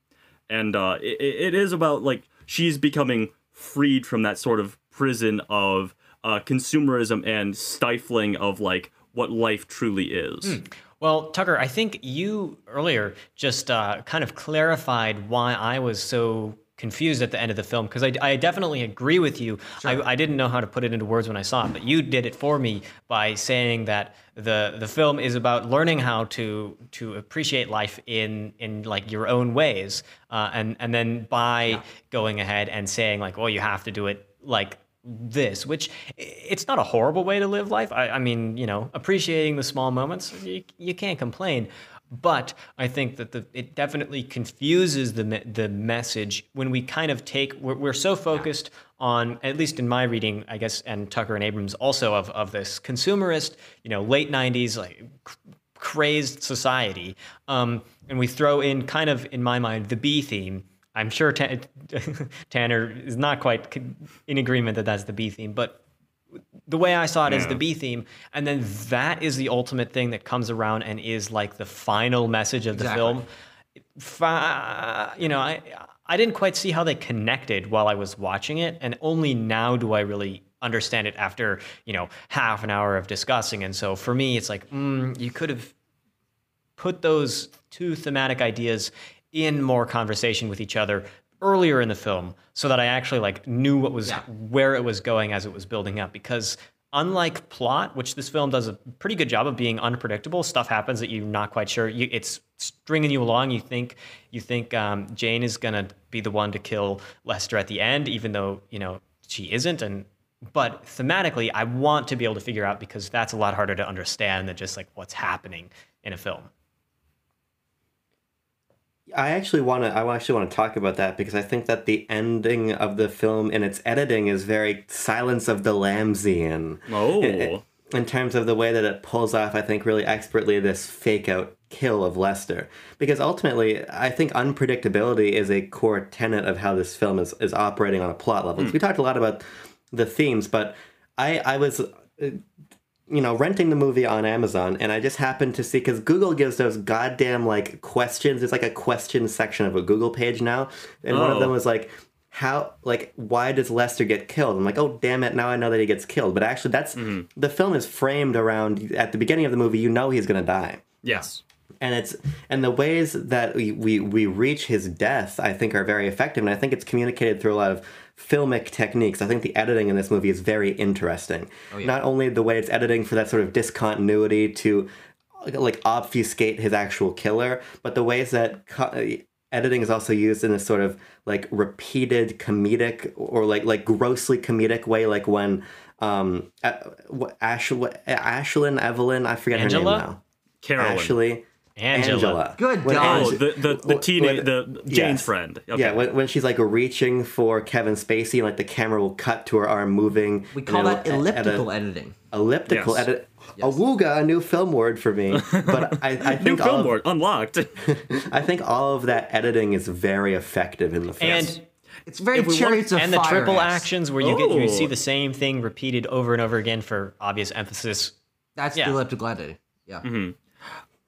and uh, it, it is about like she's becoming freed from that sort of prison of uh, consumerism and stifling of like what life truly is. Well, Tucker, I think you earlier just uh, kind of clarified why I was so confused at the end of the film because I, I definitely agree with you. I, I didn't know how to put it into words when I saw it, but you did it for me by saying that the the film is about learning how to to appreciate life in in like your own ways, uh, and and then by going ahead and saying like, well, you have to do it like this, which it's not a horrible way to live life. I, I mean, you know, appreciating the small moments, you, you can't complain. But I think that the it definitely confuses the the message when we kind of take we're, we're so focused on at least in my reading, I guess, and Tucker and Abrams also of of this consumerist, you know, late '90s like cr- crazed society, um, and we throw in kind of in my mind the B theme. I'm sure Ta- Tanner is not quite in agreement that that's the B theme, but the way I saw it is the B theme, and then that is the ultimate thing that comes around and is like the final message of the Exactly. film. Fa- you know, I I didn't quite see how they connected while I was watching it, and only now do I really understand it after you know half an hour of discussing. And so for me, it's like mm, you could have put those two thematic ideas in more conversation with each other earlier in the film so that I actually like knew what was Yeah. where it was going as it was building up. Because unlike plot which this film does a pretty good job of being unpredictable stuff happens that you're not quite sure. You, it's stringing you along. You think you think um, Jane is going to be the one to kill Lester at the end even though you know she isn't. And but thematically I want to be able to figure out because that's a lot harder to understand than just like what's happening in a film I actually want to. I actually want to talk about that because I think that the ending of the film and its editing is very Silence of the Lambsian. Oh. in, in terms of the way that it pulls off, I think really expertly this fake out kill of Lester. Because ultimately, I think unpredictability is a core tenet of how this film is, is operating on a plot level. Hmm. We talked a lot about the themes, but I I was. You know, renting the movie on Amazon, and I just happened to see because Google gives those goddamn like questions. It's like a question section of a Google page now, and one of Oh. them was like, "How like why does Lester get killed?" I'm like, "Oh damn it! Now I know that he gets killed." But actually, that's mm-hmm. the film is framed around at the beginning of the movie. You know he's gonna die Yes. and it's and the ways that we, we we reach his death i think are very effective and i think it's communicated through a lot of filmic techniques. I think the editing in this movie is very interesting. Not only the way it's editing for that sort of discontinuity to like obfuscate his actual killer but the ways that co- editing is also used in this sort of like repeated comedic or like like grossly comedic way like when um A- Ash, Ashlyn Evelyn I forget her name now. Carolyn. Ashley Angela. Good When God. Oh, the the the teenage the Jane's yes. friend. Okay. Yeah, when, when she's like reaching for Kevin Spacey, like the camera will cut to her arm moving. we call it'll- that at a- elliptical editing. elliptical Yes. edit. Awooga, a new film word for me. But I, I think all film of, board unlocked. I think all of that editing is very effective in the film. And It's very If want- chariots of and the triple esque. actions where you get you Oh. see the same thing repeated over and over again for obvious emphasis. That's Yeah. the elliptical editing. Yeah. Mm-hmm.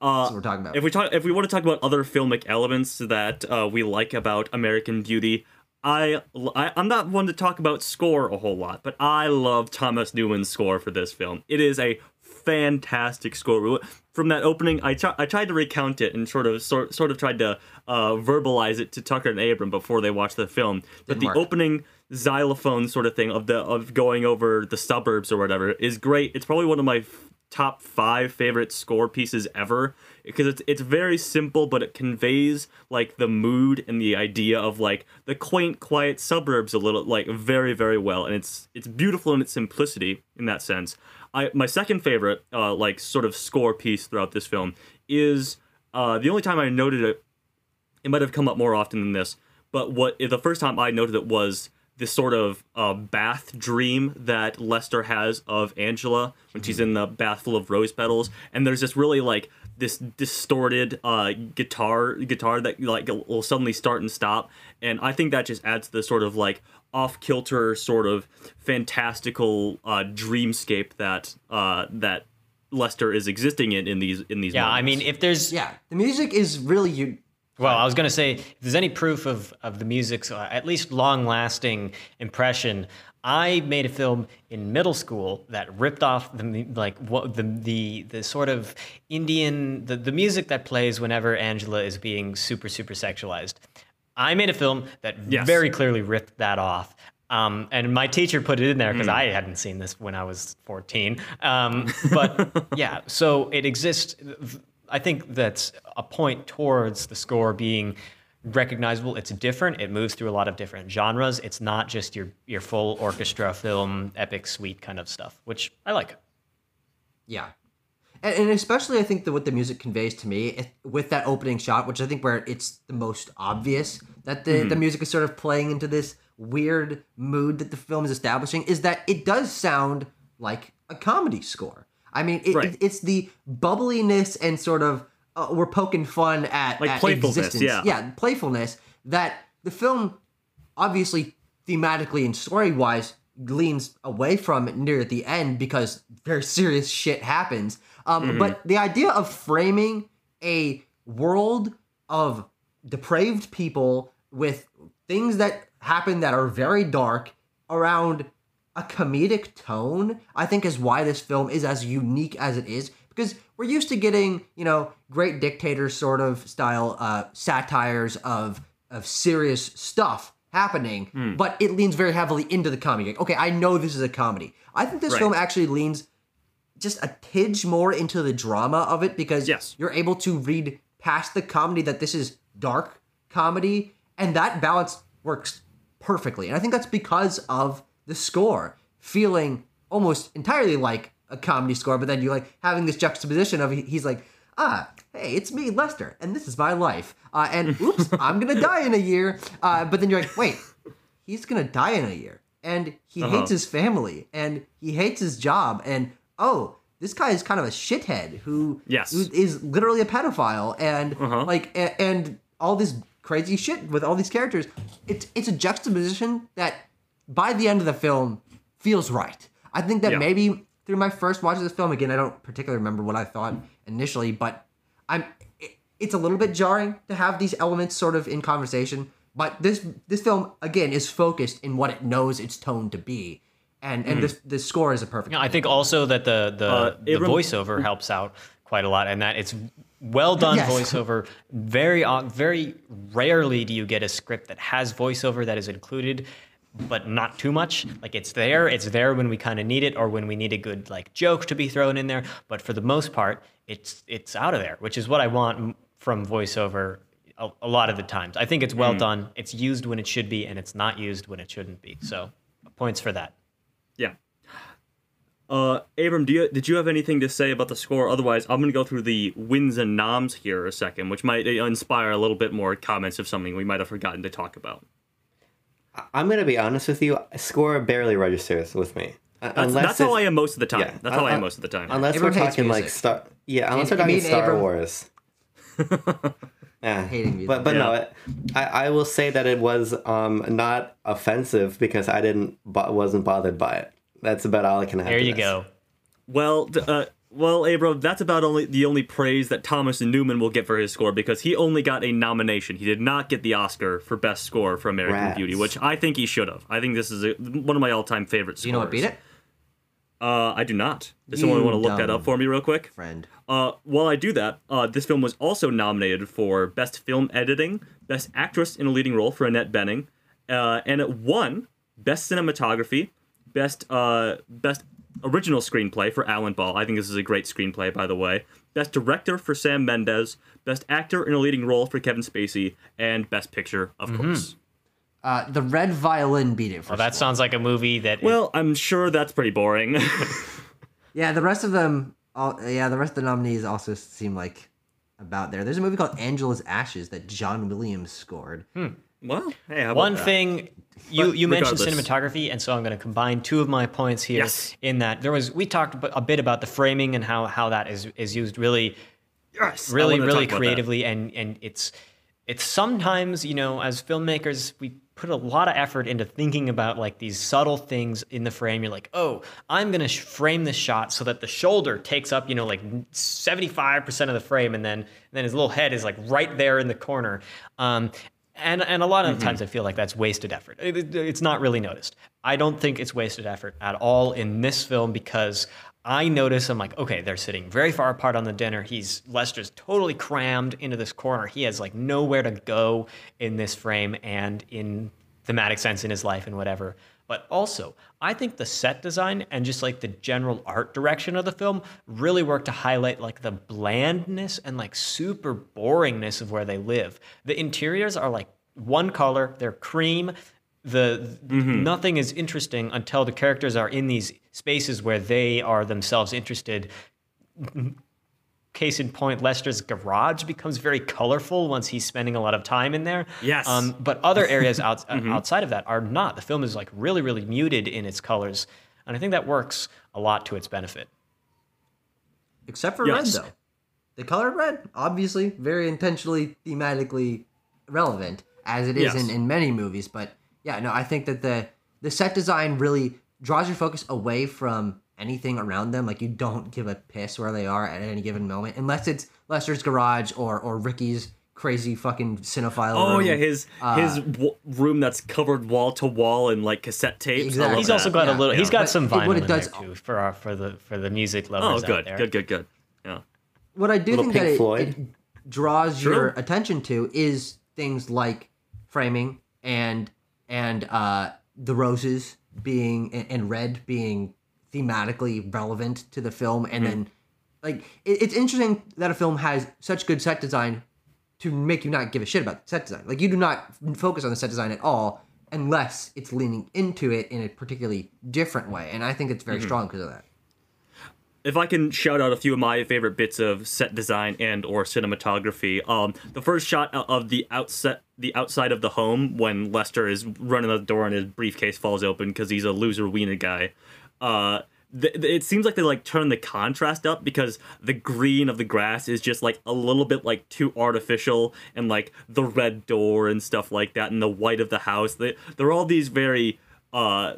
What we're talking about. if we talk, if we want to talk about other filmic elements that uh, we like about American Beauty, I, I I'm not one to talk about score a whole lot, but I love Thomas Newman's score for this film. It is a fantastic score. From that opening, I try, I tried to recount it and sort of sort, sort of tried to uh, verbalize it to Tucker and Abram before they watched the film. But the work. opening xylophone sort of thing of the of going over the suburbs or whatever is great. It's probably one of my top five favorite score pieces ever because it's it's very simple, but it conveys like the mood and the idea of like the quaint, quiet suburbs a little like very very well, and it's it's beautiful in its simplicity in that sense. I my second favorite uh, like sort of score piece throughout this film is uh, the only time I noted it it might have come up more often than this, but what the first time I noted it was this sort of uh, bath dream that Lester has of Angela when she's in the bath full of rose petals, and there's this really like this distorted uh, guitar guitar that like will suddenly start and stop, and I think that just adds to the sort of like off kilter sort of fantastical uh, dreamscape that uh, that Lester is existing in in these in these Yeah, I mean, if there's yeah, the music is really you. Well, I was going to say, if there's any proof of, of the music's uh, at least long lasting impression, I made a film in middle school that ripped off the like what the the the sort of Indian the, the music that plays whenever Angela is being super super sexualized. I made a film that Yes. very clearly ripped that off. Um, and my teacher put it in there because I hadn't seen this when I was 14. Um, but yeah, so it exists. I think that's a point towards the score being recognizable. It's different. It moves through a lot of different genres. It's not just your your full orchestra film, epic suite kind of stuff, which I like. Yeah. And, and especially, I think that what the music conveys to me it, with that opening shot, which I think where it's the most obvious that the, mm-hmm. the music is sort of playing into this weird mood that the film is establishing, is that it does sound like a comedy score. I mean, it, Right. it- it's the bubbliness and sort of uh, we're poking fun at, Like at playfulness, existence. yeah. yeah, playfulness that the film obviously thematically and story wise leans away from it near the end because very serious shit happens. Um, But the idea of framing a world of depraved people with things that happen that are very dark around a comedic tone, I think is why this film is as unique as it is. Because we're used to getting, you know, great dictator sort of style uh, satires of of serious stuff happening, but it leans very heavily into the comedy. Like, okay, I know this is a comedy. I think this Right. film actually leans just a tidge more into the drama of it because Yes. you're able to read past the comedy that this is dark comedy, and that balance works perfectly. And I think that's because of the score feeling almost entirely like a comedy score, but then you like having this juxtaposition of he's like, ah, hey, it's me, Lester, and this is my life. Uh, and oops, I'm gonna die in a year. Uh, but then you're like, wait, he's gonna die in a year, and he Uh-huh. hates his family, and he hates his job, and oh, this guy is kind of a shithead who Yes. who is literally a pedophile, and Uh-huh. like a- and all this crazy shit with all these characters. It's it's a juxtaposition that by the end of the film feels right. I think that Yeah. maybe through my first watch of this film again, I don't particularly remember what I thought initially, but I'm it- it's a little bit jarring to have these elements sort of in conversation. But this this film again is focused in what it knows its tone to be, and and this the score is a perfect. Yeah, I think also that the the, Uh, the Abram- voiceover helps out quite a lot, and that it's well done Yes. voiceover. Very uh, very rarely do you get a script that has voiceover that is included, but not too much. Like it's there, it's there when we kind of need it, or when we need a good like joke to be thrown in there. But for the most part, it's it's out of there, which is what I want from voiceover. A, a lot of the times, I think it's well done. It's used when it should be, and it's not used when it shouldn't be. So, points for that. Yeah. Uh, Abram, do you did you have anything to say about the score? Otherwise, I'm gonna go through the wins and noms here a second, which might uh, inspire a little bit more comments of something we might have forgotten to talk about. I'm gonna be honest with you. Score barely registers with me. That's, Unless that's how I am most of the time. Yeah, that's how I am most of the time. Unless Abram we're talking like Star, yeah. Unless we're talking Star Abram... Wars. yeah, hating But but yeah. no, it, I I will say that it was um not offensive because I didn't wasn't bothered by it. That's about all I can have. There you this. go. Well, uh, well, Abram, that's about only the only praise that Thomas Newman will get for his score because he only got a nomination. He did not get the Oscar for best score for American Rats. Beauty, which I think he should have. I think this is a, one of my all-time favorite scores. You know what beat it? Uh, I do not. Does you someone want to look that up for me real quick? Friend. Uh, while I do that, uh, this film was also nominated for Best Film Editing, Best Actress in a Leading Role for Annette Bening, uh, and it won Best Cinematography, Best uh, Best Original Screenplay for Alan Ball. I think this is a great screenplay, by the way. Best Director for Sam Mendes, Best Actor in a Leading Role for Kevin Spacey, and Best Picture, of mm-hmm. course. Uh, the Red Violin beat it. For well, that sounds like a movie that. Well, it... I'm sure that's pretty boring. yeah, the rest of them. All, yeah, the rest of the nominees also seem like about there. There's a movie called Angela's Ashes that John Williams scored. Hmm. Well, hey, one that? thing you you mentioned cinematography, and so I'm going to combine two of my points here. Yes. In that there was we talked a bit about the framing and how how that is is used really, yes, really really creatively, and and it's it's sometimes you know as filmmakers we put a lot of effort into thinking about like these subtle things in the frame. You're like, oh, I'm gonna sh- frame this shot so that the shoulder takes up, you know, like 75% of the frame, and then and then his little head is like right there in the corner. Um, and and a lot of mm-hmm. times I feel like that's wasted effort. It, it's not really noticed. I don't think it's wasted effort at all in this film because I notice I'm like, okay, they're sitting very far apart on the dinner. He's Lester's totally crammed into this corner. He has like nowhere to go in this frame and in thematic sense in his life and whatever. But also, I think the set design and just like the general art direction of the film really work to highlight like the blandness and like super boringness of where they live. The interiors are like one color, they're cream. The mm-hmm. nothing is interesting until the characters are in these spaces where they are themselves interested case in point, Lester's garage becomes very colorful once he's spending a lot of time in there. Yes. Um, but other areas out, mm-hmm. outside of that are not. The film is like really, really muted in its colors, and I think that works a lot to its benefit. Except for yes. red, though. The color red, obviously, very intentionally, thematically relevant, as it is yes. in, in many movies. But yeah, no, I think that the the set design really draws your focus away from anything around them. Like you don't give a piss where they are at any given moment, unless it's Lester's garage or or Ricky's crazy fucking cinephile. Oh room. yeah, his uh, his w- room that's covered wall to wall in like cassette tapes. Exactly. He's that. also got yeah. a little. He's got but some vinyl what it does, in there too for our, for the for the music lovers. Oh, good, good, good, good. Yeah. What I do think that it, it, draws True. your attention to is things like framing and and uh, the roses being and red being thematically relevant to the film and mm-hmm. then like it, it's interesting that a film has such good set design to make you not give a shit about the set design like you do not focus on the set design at all unless it's leaning into it in a particularly different way and i think it's very mm-hmm. strong because of that if I can shout out a few of my favorite bits of set design and or cinematography, um, the first shot of the outset, the outside of the home when Lester is running the door and his briefcase falls open because he's a loser wiener guy uh th- it seems like they like turn the contrast up because the green of the grass is just like a little bit like too artificial and like the red door and stuff like that and the white of the house they they're all these very uh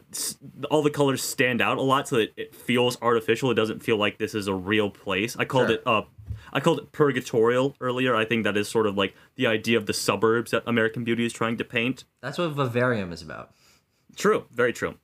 all the colors stand out a lot so that it feels artificial it doesn't feel like this is a real place i called sure. it uh I called it purgatorial earlier. I think that is sort of like the idea of the suburbs that American Beauty is trying to paint. That's what Vivarium is about. True, very true.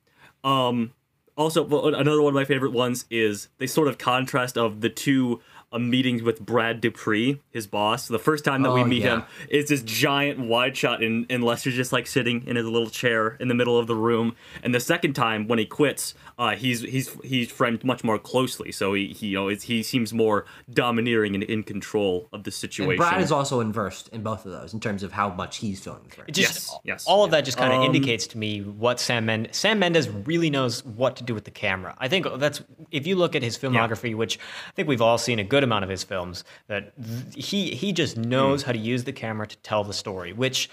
Um, also another one of my favorite ones is they sort of contrast of the two a meeting with Brad Dupree, his boss. The first time that we Oh, meet yeah. him is this giant wide shot, and, and Lester's just like sitting in his little chair in the middle of the room. And the second time when he quits, uh, he's he's he's framed much more closely, so he, he you know it's, he seems more domineering and in control of the situation. And situation. Brad is also inversed in both of those in terms of how much he's feeling the threat. It just, Yes, yes, all of that just kind of Um, indicates to me what Sam Mendes Sam Mendes really knows what to do with the camera. I think that's if you look at his filmography, which I think we've all seen a good amount of his films, that th- he he just Hmm. knows how to use the camera to tell the story, which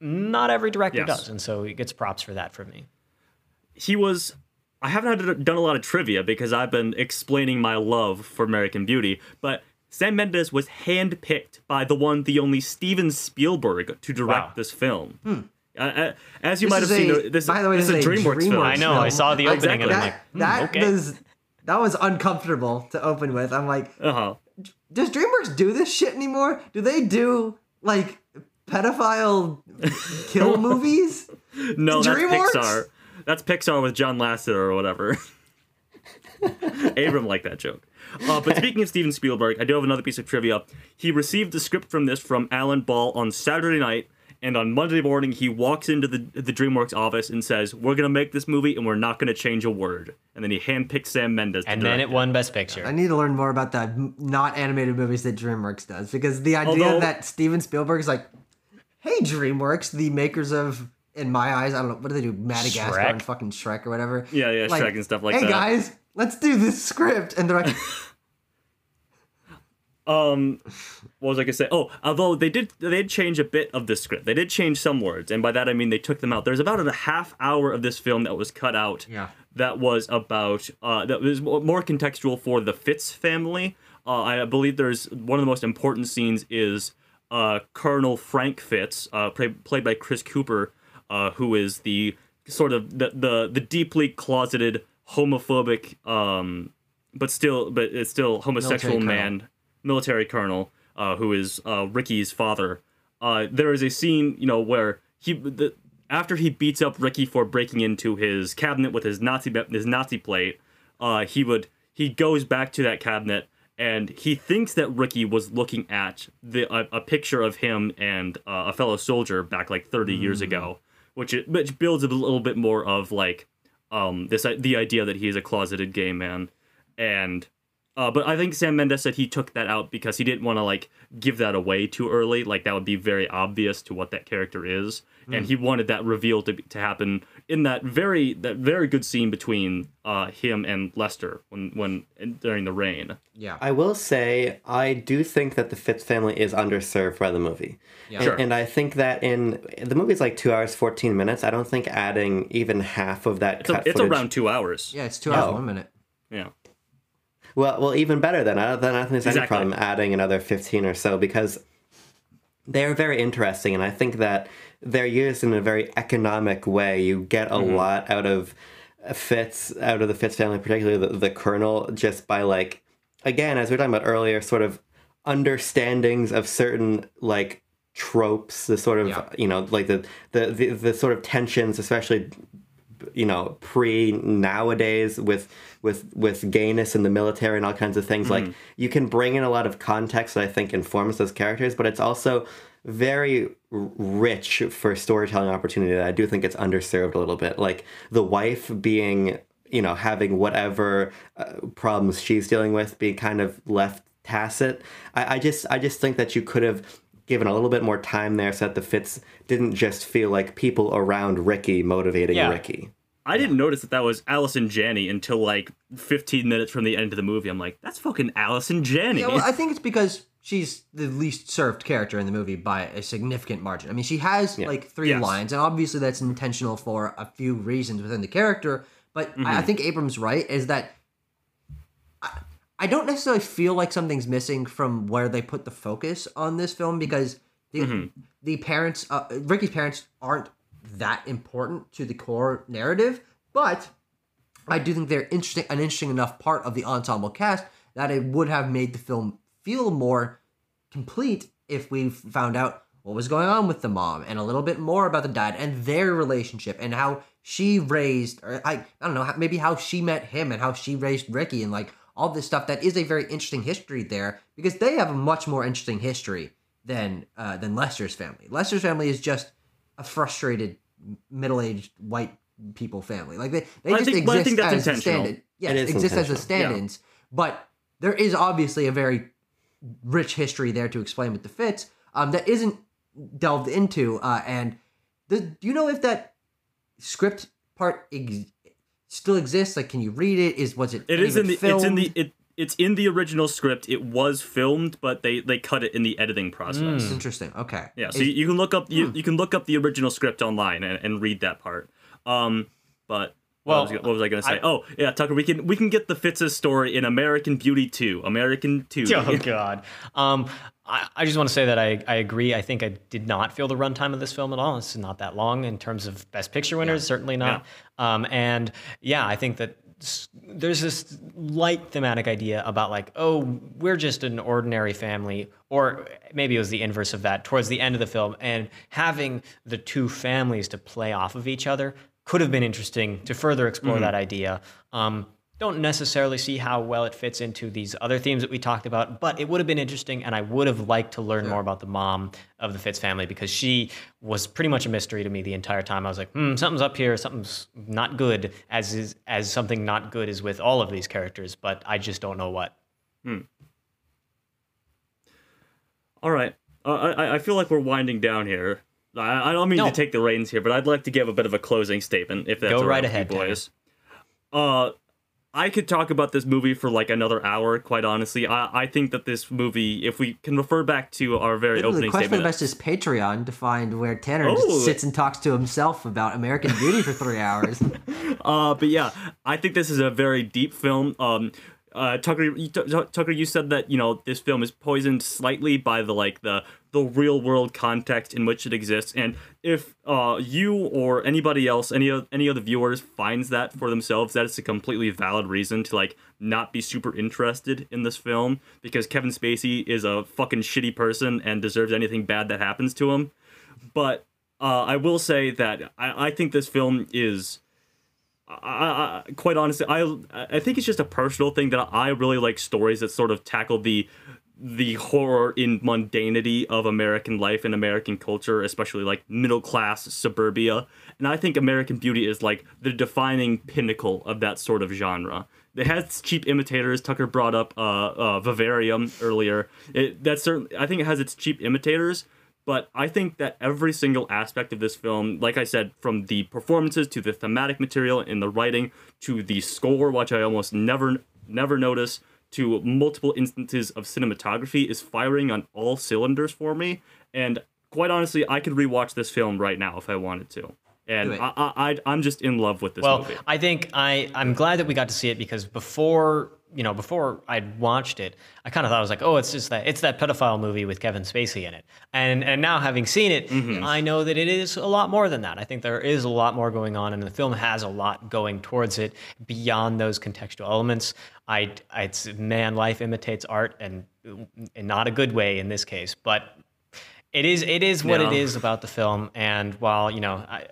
not every director Yes. does, and so he gets props for that from me. he was I haven't had- done a lot of trivia because I've been explaining my love for American Beauty, but Sam Mendes was handpicked by the one, the only Steven Spielberg to direct Wow. this film. Uh, uh, as you This might have is seen, a- this, by the way, this is a DreamWorks, film. I know, I saw the Like, opening and I'm that, like, hmm, that okay. was that was uncomfortable to open with. I'm like, Uh-huh. does DreamWorks do this shit anymore? Do they do like pedophile kill movies? No, that's DreamWorks? Pixar. That's Pixar with John Lasseter or whatever. Abram liked that joke. Uh, but speaking of Steven Spielberg, I do have another piece of trivia. He received the script from this from Alan Ball on Saturday night, and on Monday morning he walks into the the DreamWorks office and says, "We're gonna make this movie, and we're not gonna change a word." And then he handpicks Sam Mendes. And then direct it won Best Picture. I need to learn more about the not animated movies that DreamWorks does because the idea Although- that Steven Spielberg is like, "Hey DreamWorks, the makers of in my eyes, I don't know what do they do, Madagascar Shrek? and fucking Shrek or whatever." Yeah, yeah, Shrek and stuff like hey that." guys, let's do this script, and they're like, um what was I gonna say? Oh, although they did they did change a bit of the script. They did change some words, and by that I mean they took them out. There's about a half hour of this film that was cut out. Yeah. That was about uh that was more contextual for the Fitts family. Uh, I believe there's one of the most important scenes is uh Colonel Frank Fitts, uh play, played by Chris Cooper, uh who is the sort of the the, the deeply closeted homophobic um but still but it's still homosexual man military colonel uh, who is uh, Ricky's father. Uh, there is a scene, you know, where he the, after he beats up Ricky for breaking into his cabinet with his Nazi his Nazi plate, uh, he would he goes back to that cabinet and he thinks that Ricky was looking at the a, a picture of him and uh, a fellow soldier back like 30 years ago, which it, which builds a little bit more of like um this the idea that he is a closeted gay man and uh, but I think Sam Mendes said he took that out because he didn't want to like give that away too early. Like that would be very obvious to what that character is, and he wanted that reveal to to happen in that very that very good scene between uh, him and Lester when when during the rain. "Yeah, I will say I do think that the Fitts family is underserved by the movie. And, Sure. and I think that in the movie's like two hours fourteen minutes. I don't think adding even half of that It's, a, it's footage. around two hours. yeah, it's two hours No. one minute." Yeah. Well, well, even better then. I don't, then I don't think there's any problem adding another fifteen or so because they're very interesting, and I think that they're used in a very economic way. You get a mm-hmm. lot out of Fitts, out of the Fitts family, particularly the, the Colonel, just by like, again, as we were talking about earlier, sort of understandings of certain like tropes, the sort of Yeah. you know like the, the the the sort of tensions, especially you know pre nowadays with with with gayness in the military and all kinds of things like you can bring in a lot of context that i think informs those characters but it's also very rich for storytelling opportunity that i do think it's underserved a little bit. Like the wife being you know having whatever uh, problems she's dealing with being kind of left tacit. I, I just i just think that you could have given a little bit more time there so that the Fitts didn't just feel like people around ricky motivating Yeah. ricky I didn't notice that that was Allison Janney until like 15 minutes from the end of the movie. I'm like, that's fucking Allison Janney. Yeah, well, I think it's because she's the least served character in the movie by a significant margin. I mean, she has like three Yes. lines, and obviously that's intentional for a few reasons within the character. But I, Mm-hmm. I think Abrams' right is that I, I don't necessarily feel like something's missing from where they put the focus on this film because the Mm-hmm. the parents, uh, Ricky's parents, aren't that important to the core narrative, but I do think they're interesting, an interesting enough part of the ensemble cast that it would have made the film feel more complete if we found out what was going on with the mom and a little bit more about the dad and their relationship and how she raised, or I, I don't know, maybe how she met him and how she raised Ricky and like all this stuff that is a very interesting history there because they have a much more interesting history than uh, than Lester's family. Lester's family is just a frustrated middle-aged white people family. Like they, they just think- but I exist think that's as intentional. stand yes, It is exist as a stand-ins. But there is obviously a very rich history there to explain with the Fitts um, that isn't delved into. Uh, and the, do you know if that script part ex- still exists? Like, can you read it? Is was it? It is in the even it's in the it it's in the original script. It was filmed, but they they cut it in the editing process. Interesting. Okay. Yeah, so Is- you, you can look up you, you can look up the original script online and, and read that part. Um, but Well, what was, what was I going to say? I- oh, yeah, Tucker, we can we can get the Fitts's story in American Beauty 2. American 2. Oh God. Um, I, I just want to say that I, I agree. I think I did not feel the runtime of this film at all. It's not that long in terms of Best Picture winners. Certainly not. Um, and yeah, I think that s- there's this light thematic idea about like, oh, we're just an ordinary family, or maybe it was the inverse of that towards the end of the film, and having the two families to play off of each other could have been interesting to further explore that idea. Um, don't necessarily see how well it fits into these other themes that we talked about, but it would have been interesting, and I would have liked to learn more about the mom of the Fitts family because she was pretty much a mystery to me the entire time. I was like, hmm, something's up here, something's not good, as is as something not good is with all of these characters, but I just don't know what. Hmm. All right. Uh, I I feel like we're winding down here. I, I don't mean No. to take the reins here, but I'd like to give a bit of a closing statement if that's Go all right ahead, Tanner. boys. Uh I could talk about this movie for like another hour, quite honestly. I, I think that this movie, if we can refer back to our very Literally, opening Quest for the statement, Best is Patreon to find where Tanner Oh. just sits and talks to himself about American Beauty for three hours. Uh, but yeah, I think this is a very deep film. Um, uh, Tucker, you, Tucker, you said that you know this film is poisoned slightly by the like the the real world context in which it exists, and if uh you or anybody else, any of any of the viewers finds that for themselves, that is a completely valid reason to like not be super interested in this film because Kevin Spacey is a fucking shitty person and deserves anything bad that happens to him. But uh, I will say that I, I think this film is I, I, quite honestly, I I think it's just a personal thing that I really like stories that sort of tackle the the horror in mundanity of American life and American culture, especially like middle class suburbia. And I think American Beauty is like the defining pinnacle of that sort of genre. It has cheap imitators. Tucker brought up uh, uh, Vivarium earlier. It, that's certainly, I think it has its cheap imitators, but I think that every single aspect of this film, like I said, from the performances to the thematic material in the writing to the score, which I almost never never notice, to multiple instances of cinematography, is firing on all cylinders for me. And quite honestly, I could rewatch this film right now if I wanted to. And I, I, I, I'm just in love with this Well, movie. I think I I'm glad that we got to see it because before you know before I'd watched it, I kind of thought I was like, oh, it's just that it's that pedophile movie with Kevin Spacey in it, and and now having seen it, Mm-hmm. I know that it is a lot more than that. I think there is a lot more going on, and the film has a lot going towards it beyond those contextual elements. I it's man, life imitates art, and in not a good way in this case, but it is it is what it Yeah. is about the film and while you know I,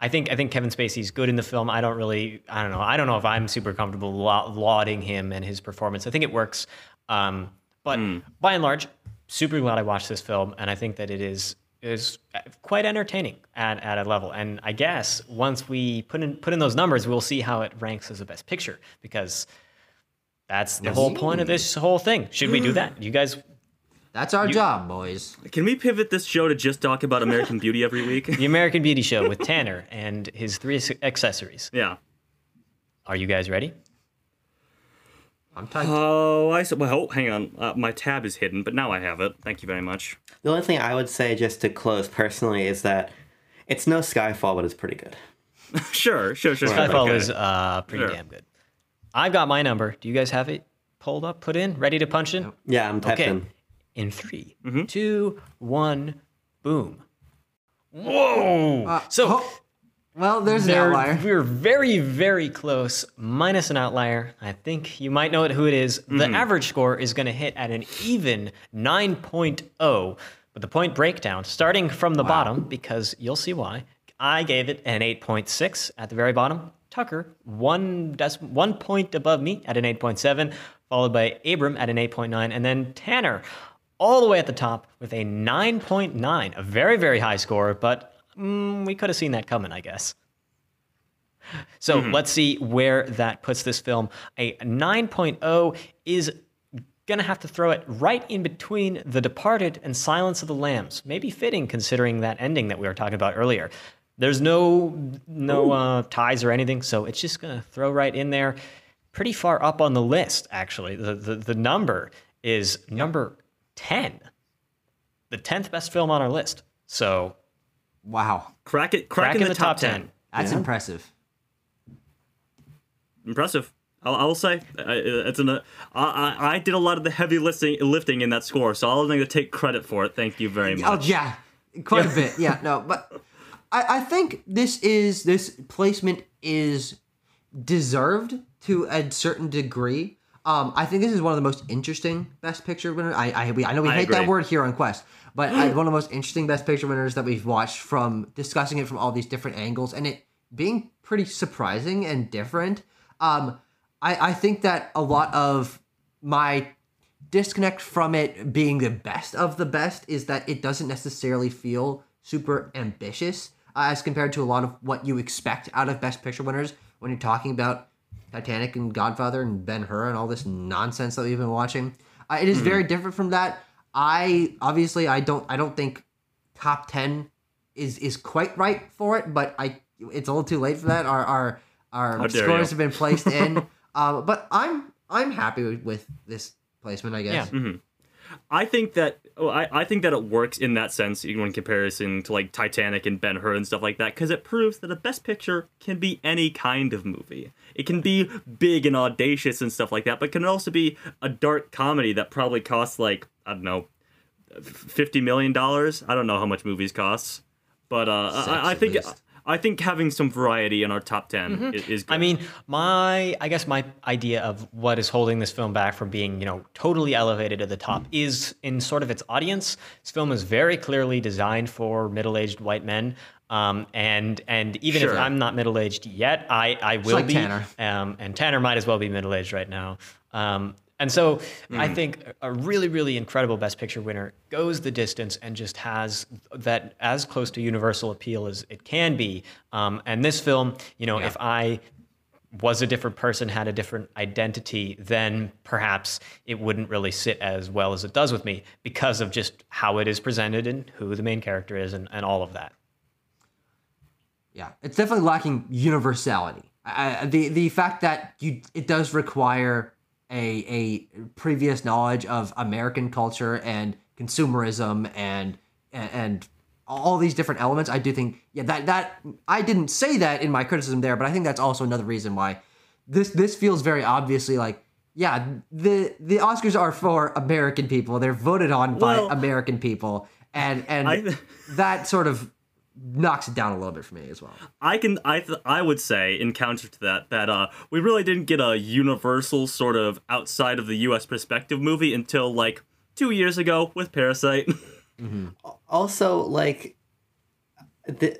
I think I think Kevin Spacey's good in the film. I don't really I don't know I don't know if I'm super comfortable la- lauding him and his performance. I think it works, um, but by and large, super glad I watched this film, and I think that it is is quite entertaining at, at a level. And I guess once we put in put in those numbers, we'll see how it ranks as a best picture because that's the whole point of this whole thing. Should we do that? You guys That's our job, boys. Can we pivot this show to just talk about American Beauty every week? the American Beauty Show with Tanner and his three accessories. yeah. Are you guys ready? I'm typed. Oh, I said. Well, oh, hang on. Uh, my tab is hidden, but now I have it. Thank you very much. The only thing I would say, just to close personally, is that it's no Skyfall, but it's pretty good. Sure, sure, sure. Skyfall okay. is uh, pretty Sure. damn good. I've got my number. Do you guys have it pulled up, put in, ready to punch in? Yeah, I'm typing. Okay. In. In 3 mm-hmm. two, one, boom. Whoa! Uh, so oh, well, there's an outlier. we're very, very close, minus an outlier. I think you might know it, who it is. The mm-hmm. average score is going to hit at an even 9.0, But the point breakdown starting from the bottom, because you'll see why. I gave it an 8.6 at the very bottom. Tucker, one, dec- one point above me at an 8.7. followed by Abram at an 8.9, and then Tanner all the way at the top with a 9.9, a very, very high score, but mm, we could have seen that coming, I guess. So mm-hmm. let's see where that puts this film. A 9.0 is going to have to throw it right in between The Departed and Silence of the Lambs. Maybe fitting considering that ending that we were talking about earlier. There's no no uh, ties or anything, so it's just going to throw right in there. Pretty far up on the list, actually. The, the, the number is number 10. The 10th best film on our list. So. Wow. Crack it, crack, crack in, in, the, top, top 10. 10. That's yeah. impressive. Impressive. I'll, I'll say it's an. I, I did a lot of the heavy lifting lifting in that score, so I'll going to take credit for it. Thank you very oh, much. Oh yeah, quite a bit. Yeah, no, but I, I think this is this placement is deserved to a certain degree. Um, I think this is one of the most interesting Best Picture winners. I I, we, I know we I hate agree. that word here on Quest, but I, one of the most interesting Best Picture winners that we've watched from discussing it from all these different angles and it being pretty surprising and different. Um, I, I think that a lot of my disconnect from it being the best of the best is that it doesn't necessarily feel super ambitious uh, as compared to a lot of what you expect out of Best Picture winners when you're talking about Titanic and Godfather and Ben Hur and all this nonsense that we've been watching. Uh, it is mm-hmm. very different from that. I obviously I don't I don't think top ten is is quite right for it, but I it's a little too late for that. Our our our scores you. have been placed in. Um, but I'm I'm happy with, with this placement, I guess. Yeah. Mm-hmm. I think that oh, I, I think that it works in that sense even in comparison to like Titanic and Ben Hur and stuff like that because it proves that a best picture can be any kind of movie. It can be big and audacious and stuff like that, but can also be a dark comedy that probably costs like I don't know, fifty million dollars. I don't know how much movies cost, but uh, I, I think I think having some variety in our top 10 mm-hmm. is, is, good. I mean, my I guess my idea of what is holding this film back from being, you know, totally elevated to the top mm. is in sort of its audience. This film is very clearly designed for middle-aged white men. Um, and and even sure. if I'm not middle aged yet, I I will like be. Tanner. Um, and Tanner might as well be middle aged right now. Um, and so mm. I think a really, really incredible Best Picture winner goes the distance and just has that as close to universal appeal as it can be. Um, and this film, you know, yeah. if I was a different person, had a different identity, then perhaps it wouldn't really sit as well as it does with me because of just how it is presented and who the main character is and, and all of that. Yeah, it's definitely lacking universality. I, the the fact that you it does require a a previous knowledge of American culture and consumerism and and, and all these different elements. I do think yeah that that I didn't say that in my criticism there, but I think that's also another reason why this this feels very obviously like yeah the the Oscars are for American people. They're voted on well, by American people, and and I, that sort of knocks it down a little bit for me as well. I can I th- I would say in counter to that that uh we really didn't get a universal sort of outside of the US perspective movie until like 2 years ago with Parasite. mm-hmm. Also like the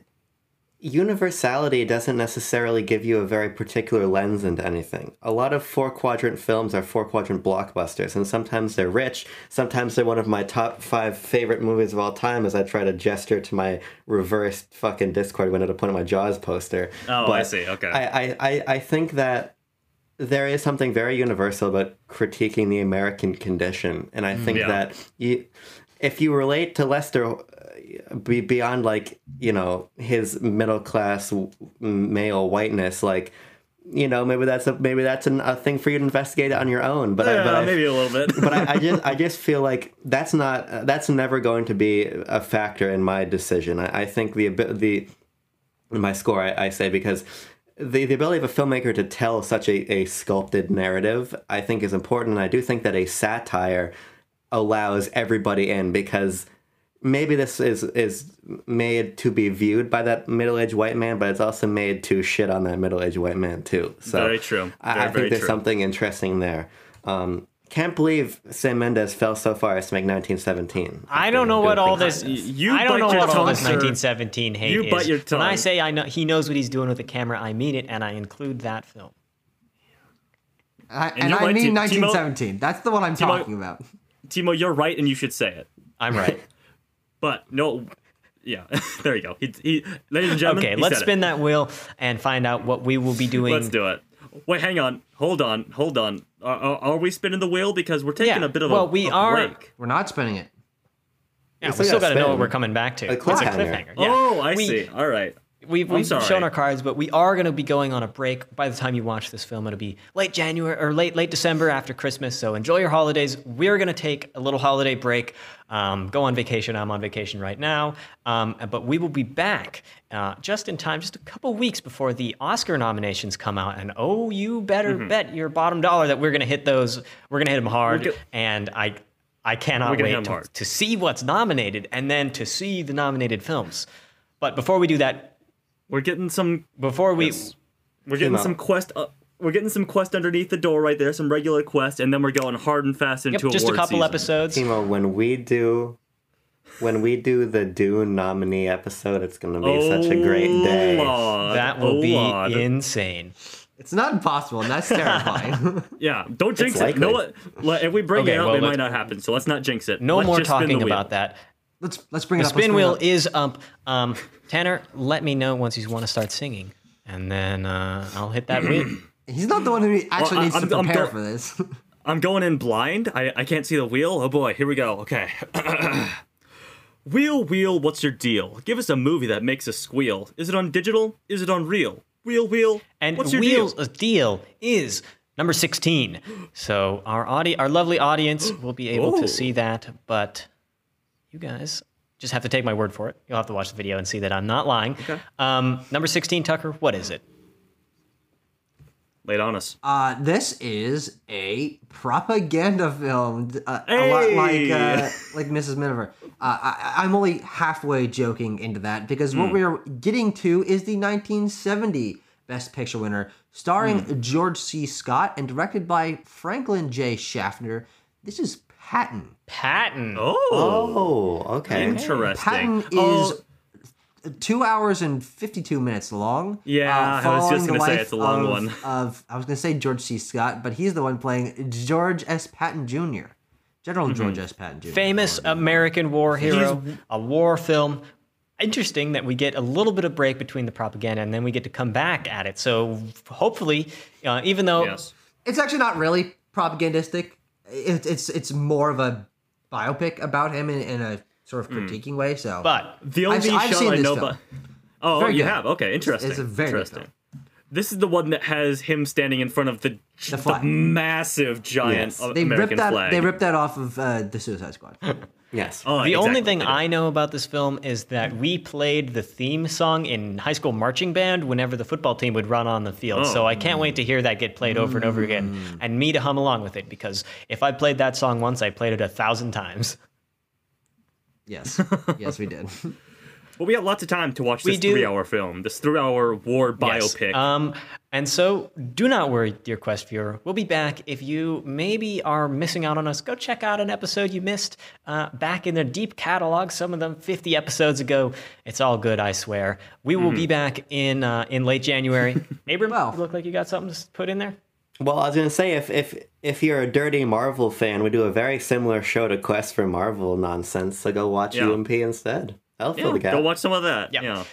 universality doesn't necessarily give you a very particular lens into anything. A lot of four quadrant films are four quadrant blockbusters, and sometimes they're rich, sometimes they're one of my top five favorite movies of all time as I try to gesture to my reversed fucking Discord when to put on my Jaws poster. Oh, but I see. Okay. I, I, I think that there is something very universal about critiquing the American condition, and I mm, think yeah. that you, if you relate to Lester be beyond like you know his middle class male whiteness like you know maybe that's a maybe that's an, a thing for you to investigate on your own but, yeah, I, but maybe a little bit. but I, I, just i just feel like that's not that's never going to be a factor in my decision. I, I think the the my score I, I say because the, the ability of a filmmaker to tell such a, a sculpted narrative i think is important. And i do think that a satire allows everybody in because maybe this is is made to be viewed by that middle-aged white man, but it's also made to shit on that middle-aged white man too. So very true. Very, I, I think there's true. something interesting there. Um, can't believe Sam Mendes fell so far as to make 1917. I don't know what all this. You I don't know what all this 1917 hate you is. Bite your tongue. When I say I know he knows what he's doing with the camera, I mean it, and I include that film. I, And and I right, mean Timo- 1917. That's the one I'm talking about. Timo, you're right, and you should say it. I'm right. But no, yeah, there you go. He, he, ladies and gentlemen, Okay, he let's said it. spin that wheel and find out what we will be doing. Let's do it. Wait, hang on. Hold on. Hold on. Are, are, are we spinning the wheel because we're taking Yeah, a bit of well, a, we a are- break? We're not spinning it. Yeah, we still still got gotta know what we're coming back to. A It's a cliffhanger. cliffhanger. Yeah. Oh, I We- see. All right. We've, we've shown our cards, but we are going to be going on a break. By the time you watch this film, it'll be late January or late late December after Christmas. So enjoy your holidays. We're going to take a little holiday break, um, go on vacation. I'm on vacation right now, um, but we will be back uh, just in time, just a couple weeks before the Oscar nominations come out. And oh, you better bet your bottom dollar that we're going to hit those. We're going to hit them hard, and I. I cannot We're gonna hit wait to, to see what's nominated and then to see the nominated films. But before we do that, We're getting some. before we We're getting some quest. Uh, we're getting some quest underneath the door right there. Some regular quest, and then we're going hard and fast Yep, into just a couple season. episodes. Timo, when we do when we do the Dune nominee episode, it's gonna be such a great Oh, day. Lord. That will Oh, be Lord. insane. It's not impossible, and that's terrifying. Yeah, don't jinx it. likely. No, If we bring Okay, it up, well, it might not happen. So let's not jinx it. No Let's more just spin the talking about that. Let's let's bring The it up. let's spin wheel up. is up. Um, Tanner, let me know once you want to start singing, and then uh, I'll hit that wheel. He's not the one who actually Well, needs I'm- to I'm prepare go- for this. I'm going in blind. I, I can't see the wheel. Oh boy, here we go. Okay. wheel, wheel, what's your deal? Give us a movie that makes us squeal. Is it on digital? Is it on reel? Wheel, wheel, And what's your wheels deal? a deal is number sixteen. So our audi- our lovely audience will be able Oh. to see that, but you guys just have to take my word for it. You'll have to watch the video and see that I'm not lying. Okay. Um, number sixteen, Tucker. What is it? Lay it on us. Uh, this is a propaganda film, uh, a lot like uh, like Mrs. Miniver. Uh, I, I'm only halfway joking into that because Hmm. what we're getting to is the 1970 Best Picture winner, starring Hmm. George C. Scott and directed by Franklin J. Schaffner. This is Patton. Patton. Oh, Oh, okay. interesting. Patton Oh, is two hours and 52 minutes long. uh, Yeah, I was just gonna say it's a long of- one. Of I was gonna say George C. Scott, but he's the one playing George S. Patton Jr. General Mm-hmm. George S. Patton Jr. famous American war hero, a war film. Interesting that we get a little bit of break between the propaganda and then we get to come back at it. So hopefully, uh, even though yes. It's actually not really propagandistic. It, it's it's more of a biopic about him in, in a sort of critiquing way. So, but The only I've- I've shot seen I this know, but oh, Very you good. have okay, interesting. It's a very interesting. This is the one that has him standing in front of the, the, flag. massive giant Yes. they American ripped that flag. they ripped that off of uh, the Suicide Squad. Yes. Oh, the only thing They. I know about this film is that we played the theme song in high school marching band whenever the football team would run on the field. So Oh. I can't wait to hear that get played over and over again mm. and me to hum along with it because if I played that song once, I played it a thousand times. Yes, yes, we did. But we got lots of time to watch We this three-hour film, this three-hour war Yes. biopic. Um, and so do not worry, dear Quest viewer. We'll be back. If you maybe are missing out on us, go check out an episode you missed uh, back in the deep catalog. Some of them 50 episodes ago. It's all good, I swear. We will Hmm. be back in uh, in late January. Abram, Well. you look like you got something to put in there. Well, I was gonna say if if if you're a dirty Marvel fan, we do a very similar show to Quest for Marvel nonsense. So go watch Yeah. UMP instead. I'll fill yeah, the gap. go watch some of that. Yep. Yeah.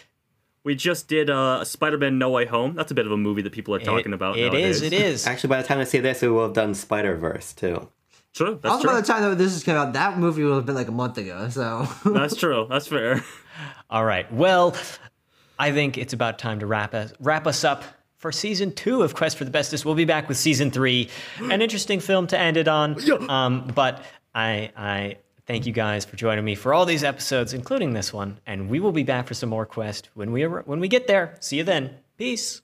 We just did uh, Spider-Man: No Way Home. That's a bit of a movie that people are talking It- about. It nowadays. is. It is. Actually, by the time I see this, we will have done Spider Verse too. True. That's also, true. by the time that this is coming out, that movie will have been like a month ago. So, That's true. That's fair. All right. Well, I think it's about time to wrap us wrap us up for season two of Quest for the Bestest. We'll be back with season three. An interesting film to end it on. Um, but I I thank you guys for joining me for all these episodes, including this one. And we will be back for some more Quest when we when we get there. See you then. Peace.